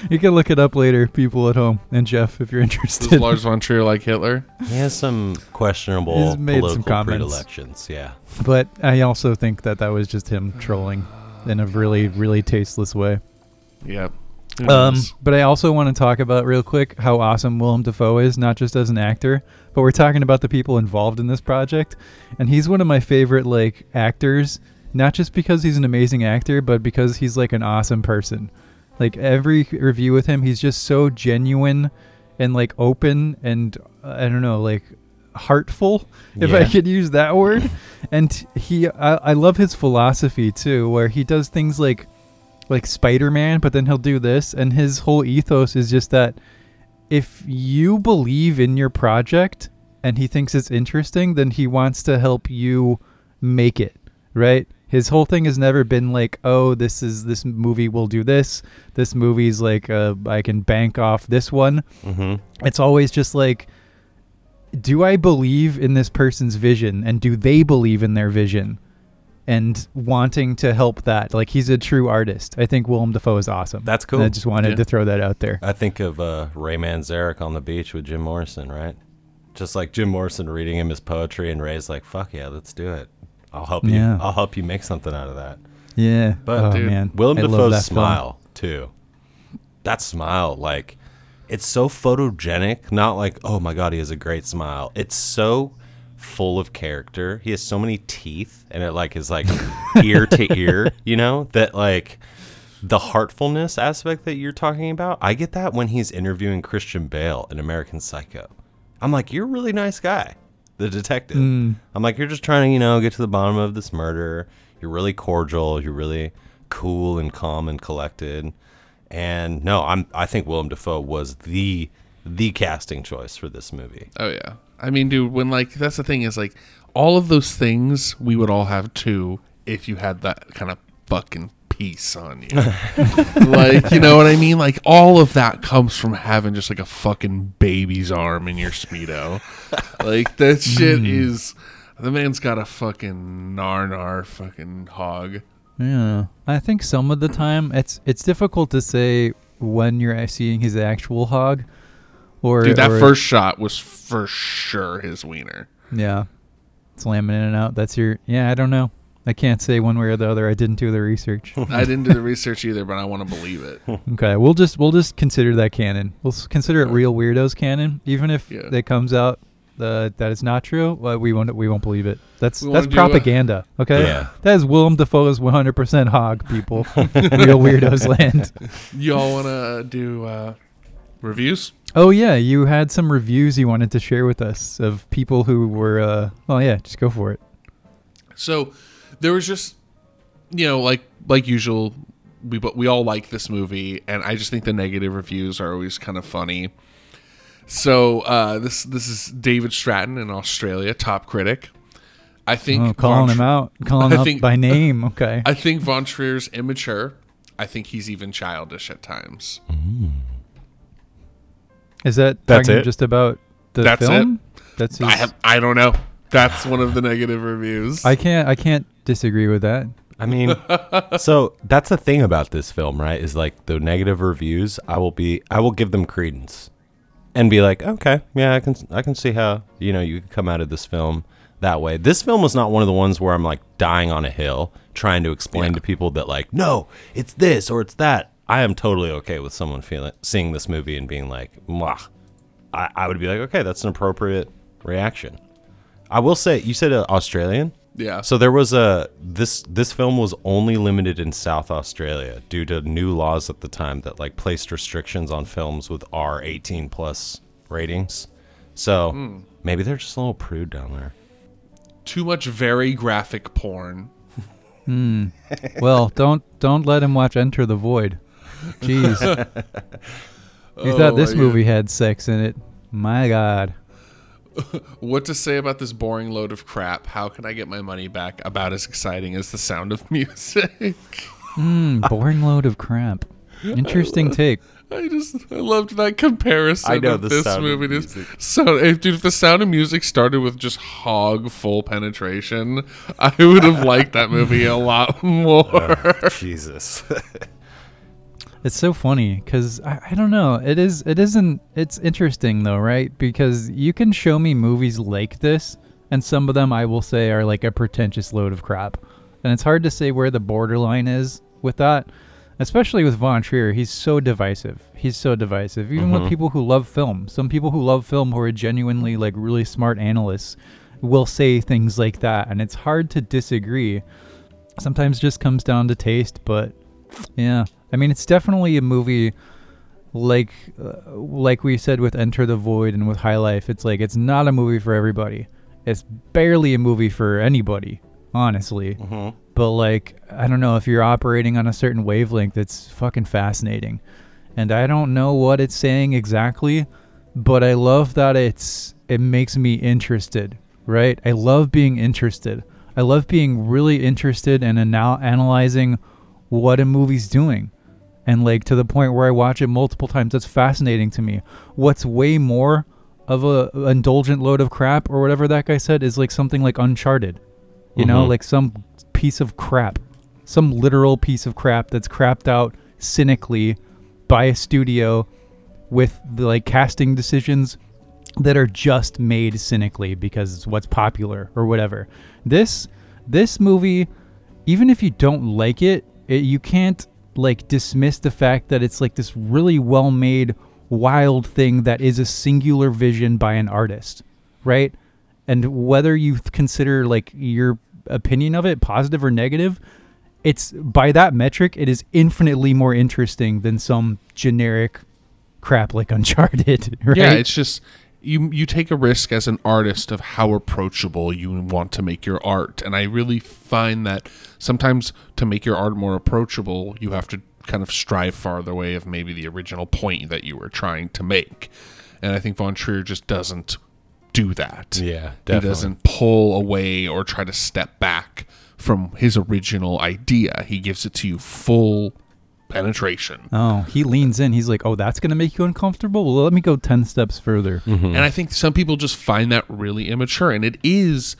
You can look it up later, people at home, and Jeff, if you're does interested. lars von trier like hitler He has some questionable He's made some comments. predilections. Yeah. but I also think that that was just him trolling in a really, really tasteless way. yeah Who Um, but I also want to talk about real quick how awesome Willem Dafoe is, not just as an actor, but we're talking about the people involved in this project, and he's one of my favorite like actors, not just because he's an amazing actor, but because he's like an awesome person. Like every review with him, he's just so genuine and like open and uh, I don't know, like heartful, if I could use that word. and he, I, I love his philosophy too, where he does things like like Spider-Man, but then he'll do this and his whole ethos is just that if you believe in your project and he thinks it's interesting, then he wants to help you make it, right? His whole thing has never been like, "Oh, this is this movie will do this. This movie's like uh, I can bank off this one." Mm-hmm. It's always just like do I believe in this person's vision and do they believe in their vision? And wanting to help that. Like he's a true artist. I think Willem Dafoe is awesome. That's And I just wanted Yeah. to throw that out there. I think of uh, Ray Manzarek on the beach with Jim Morrison, right? Just like Jim Morrison reading him his poetry, and Ray's like, "Fuck yeah, let's do it. I'll help you. Yeah. I'll help you make something out of that." Yeah. But, oh, dude, man. Willem I love Dafoe's that film. smile too. That smile, like, it's so photogenic. Not like, oh my god, he has a great smile. It's so full of character. He has so many teeth, and it like is like ear to ear. You know that like the heartfulness aspect that you're talking about. I get that when he's interviewing Christian Bale in American Psycho. I'm like, you're a really nice guy, the detective. Mm. I'm like, you're just trying to, you know, get to the bottom of this murder. You're really cordial. You're really cool and calm and collected. And no, I'm. I think Willem Dafoe was the the casting choice for this movie. oh yeah i mean dude when like that's the thing is like all of those things we would all have too if you had that kind of fucking piece on you. Like you know what i mean? Like all of that comes from having just like a fucking baby's arm in your speedo. Like that mm. shit is the man's got a fucking nar nar fucking hog. Yeah. I think some of the time it's it's difficult to say when you're seeing his actual hog or dude that or- first shot was for sure his wiener Yeah. Slamming in and out. That's your Yeah, I don't know. I can't say one way or the other. I didn't do the research. i didn't do the research either but i want to believe it okay, we'll just we'll just consider that canon. We'll consider it real weirdos canon, even if Yeah. it comes out uh, that it's not true. Well, we won't we won't believe it. That's We that's wanna a- propaganda. okay, Yeah. that is Willem Dafoe's 100% hog. People, real weirdos land. y'all want to do uh reviews Oh yeah, you had some reviews you wanted to share with us of people who were. Uh, well, yeah, just go for it. So there was just you know, like like usual, we but we all like this movie, and I just think the negative reviews are always kind of funny. So uh, this this is David Stratton in Australia, top critic. I think Oh, calling Von him out, calling I him out think- by name. Okay. I think Von Trier's immature. I think he's even childish at times. Is that That's it? just about the That's it. film? That's his, I have I don't know. That's one of the negative reviews. I can't I can't disagree with that. I mean, so that's the thing about this film, right? Is like the negative reviews. I will be, I will give them credence, and be like, okay, yeah, I can, I can see how you know you could come out of this film that way. This film was not one of the ones where I'm like dying on a hill trying to explain to people that like, no, it's this or it's that. I am totally okay with someone feeling seeing this movie and being like, Mwah. I, I would be like, okay, that's an appropriate reaction. I will say, you said uh, Australian. yeah. So there was a this this film was only limited in South Australia due to new laws at the time that like placed restrictions on films with R eighteen plus ratings. So maybe they're just a little prude down there. too much very graphic porn. Well, don't don't let him watch Enter the Void. Jeez. you Oh thought this my movie had sex in it. My god. What to say about this boring load of crap? How can I get my money back? About as exciting as the sound of music. Hmm, boring load of crap. Interesting take. I just I loved that comparison. I know of the this Sound movie. Just- Music. So, if, dude, if the sound of music started with just hog full penetration, I would have liked that movie a lot more. Jesus. It's so funny because I, I don't know. It is. It isn't. It's interesting though, right? Because you can show me movies like this, and some of them I will say are like a pretentious load of crap, and it's hard to say where the borderline is with that. Especially with Von Trier, he's so divisive. He's so divisive. Even with mm-hmm. people who love film, some people who love film who are genuinely like really smart analysts will say things like that, and it's hard to disagree. Sometimes just comes down to taste, but yeah, I mean, it's definitely a movie like uh, like we said with Enter the Void and with High Life. It's like it's not a movie for everybody. It's barely a movie for anybody, honestly. But like, I don't know if you're operating on a certain wavelength. It's fucking fascinating, and I don't know what it's saying exactly, but I love that it's it makes me interested. Right? I love being interested. I love being really interested and anal- analyzing what a movie's doing and like to the point where I watch it multiple times. That's fascinating to me. What's way more of a indulgent load of crap or whatever that guy said is like something like Uncharted. You know, Mhm. like some piece of crap, some literal piece of crap that's crapped out cynically by a studio with the like casting decisions that are just made cynically because it's what's popular or whatever. This this movie, even if you don't like it, it you can't like dismiss the fact that it's like this really well made wild thing that is a singular vision by an artist, right? And whether you consider like your opinion of it positive or negative, it's by that metric it is infinitely more interesting than some generic crap like Uncharted, right? Yeah, it's just you you take a risk as an artist of how approachable you want to make your art. And i really find that sometimes to make your art more approachable you have to kind of strive farther away of maybe the original point that you were trying to make. And i think von trier just doesn't do that. Yeah, he doesn't pull away or try to step back from his original idea. He gives it to you full penetration Oh, he leans in. He's like, "Oh, that's gonna make you uncomfortable. Well, let me go ten steps further." Mm-hmm. And I think some people just find that really immature. And it is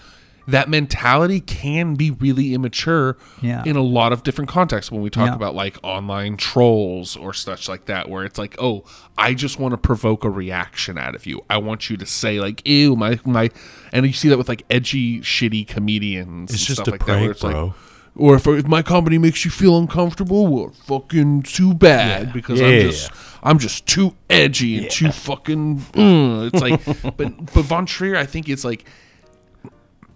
that mentality can be really immature Yeah. in a lot of different contexts when we talk Yeah. about like online trolls or such like that, where it's like, oh, I just want to provoke a reaction out of you. I want you to say like, ew, my my and you see that with like edgy, shitty comedians It's just stuff a like prank, it's bro. like or if, if my comedy makes you feel uncomfortable, well, fucking too bad because I'm Yeah. just I'm just too edgy and too fucking. uh, it's like, but but Von Trier, I think it's like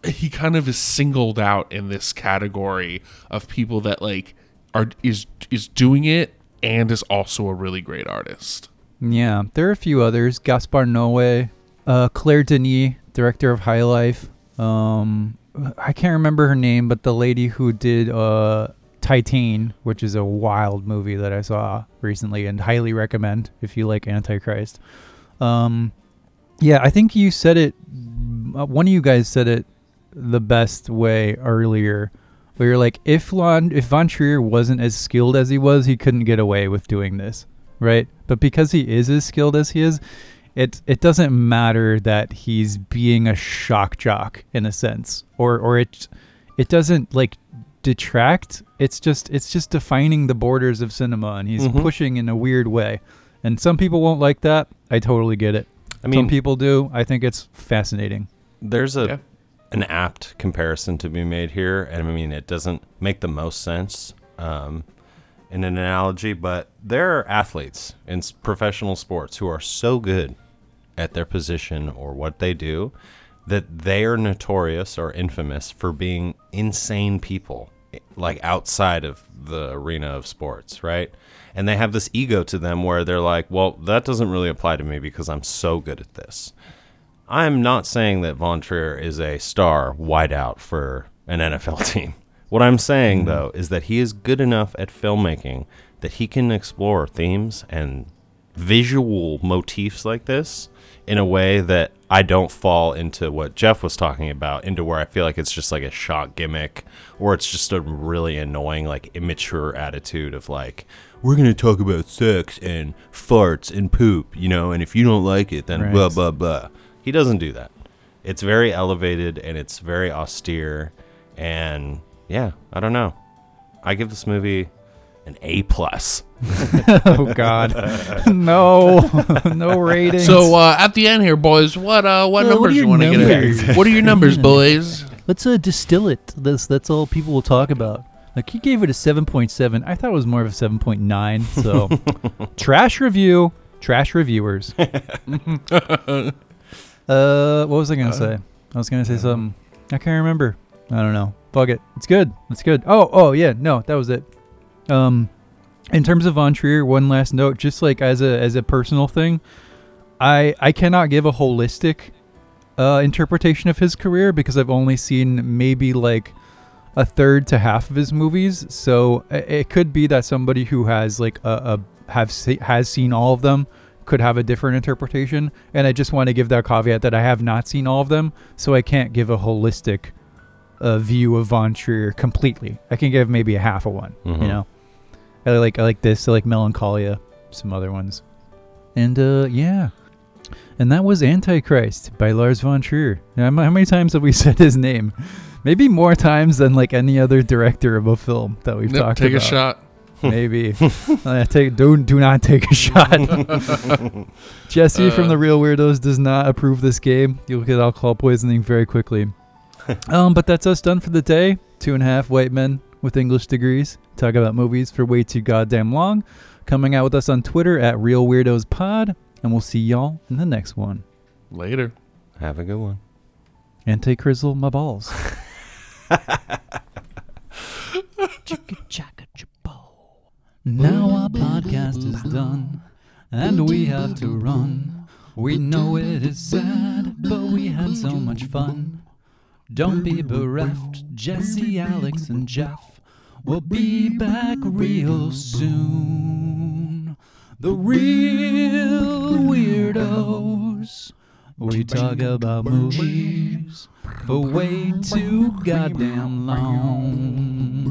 he kind of is singled out in this category of people that like are is is doing it and is also a really great artist. Yeah, there are a few others. Gaspar Noé, uh, Claire Denis, director of High Life. Um, I can't remember her name, but the lady who did uh, Titane, which is a wild movie that I saw recently and highly recommend if you like Antichrist. Um, yeah, I think you said it. uh, One of you guys said it the best way earlier, where you're like, if Lon, if Von Trier wasn't as skilled as he was, he couldn't get away with doing this, right? But because he is as skilled as he is, it it doesn't matter that he's being a shock jock in a sense, or or it it doesn't like detract. It's just it's just defining the borders of cinema, and he's Mhm. pushing in a weird way. And some people won't like that. I totally get it. I mean, some people do. I think it's fascinating. there's a Yeah. an apt comparison to be made here, and I mean it doesn't make the most sense um, in an analogy, but there are athletes in professional sports who are so good at their position or what they do that they are notorious or infamous for being insane people like outside of the arena of sports, right? And they have this ego to them where they're like, well, that doesn't really apply to me because I'm so good at this. I'm not saying that Von Trier is a star wideout for an NFL team. What I'm saying, mm-hmm. though, is that he is good enough at filmmaking that he can explore themes and visual motifs like this in a way that I don't fall into what Jeff was talking about, into where I feel like it's just like a shock gimmick or it's just a really annoying, like immature attitude of like, we're going to talk about sex and farts and poop, you know, and if you don't like it, then Right. blah, blah, blah. He doesn't do that. It's very elevated and it's very austere. And yeah, I don't know. I give this movie an A plus. oh God, no, no ratings. So uh, at the end here, boys, what uh, what Uh, what are numbers your you want to get numbers? What are your numbers, boys? let's uh, distill it. That's that's all people will talk about. Like he gave it a seven point seven. I thought it was more of a seven point nine. So trash review, trash reviewers. uh, what was I gonna say? I was gonna say something. I can't remember. I don't know. Fuck it. It's good. It's good. Oh, oh yeah. No, that was it. Um, in terms of Von Trier, one last note, just like as a as a personal thing, I I cannot give a holistic uh, interpretation of his career because I've only seen maybe like a third to half of his movies. So it could be that somebody who has like a, a have se- has seen all of them could have a different interpretation. And I just want to give that caveat that I have not seen all of them, so I can't give a holistic uh, view of Von Trier completely. I can give maybe a half of one. Mhm. You know, I like I like this. I like Melancholia, some other ones, and uh, yeah. And that was Antichrist by Lars von Trier. How many times have we said his name? Maybe more times than like any other director of a film that we've Nope, talked take about. Take a shot. Maybe. uh, take do do not take a shot. Jesse from Uh. the Reel Weirdos does not approve this game. You'll get alcohol poisoning very quickly. um, but that's us done for the day. Two and a half white men with English degrees talk about movies for way too goddamn long. Coming out with us on Twitter at Reel Weirdos Pod, and we'll see y'all in the next one. Later. Have a good one. And take Crizzle my balls. Now our podcast is done, and we have to run. We know it is sad, but we had so much fun. Don't be bereft, Jesse, Alex, and Jeff. We'll be back real soon. The reel weirdos. We talk about movies for way too goddamn long.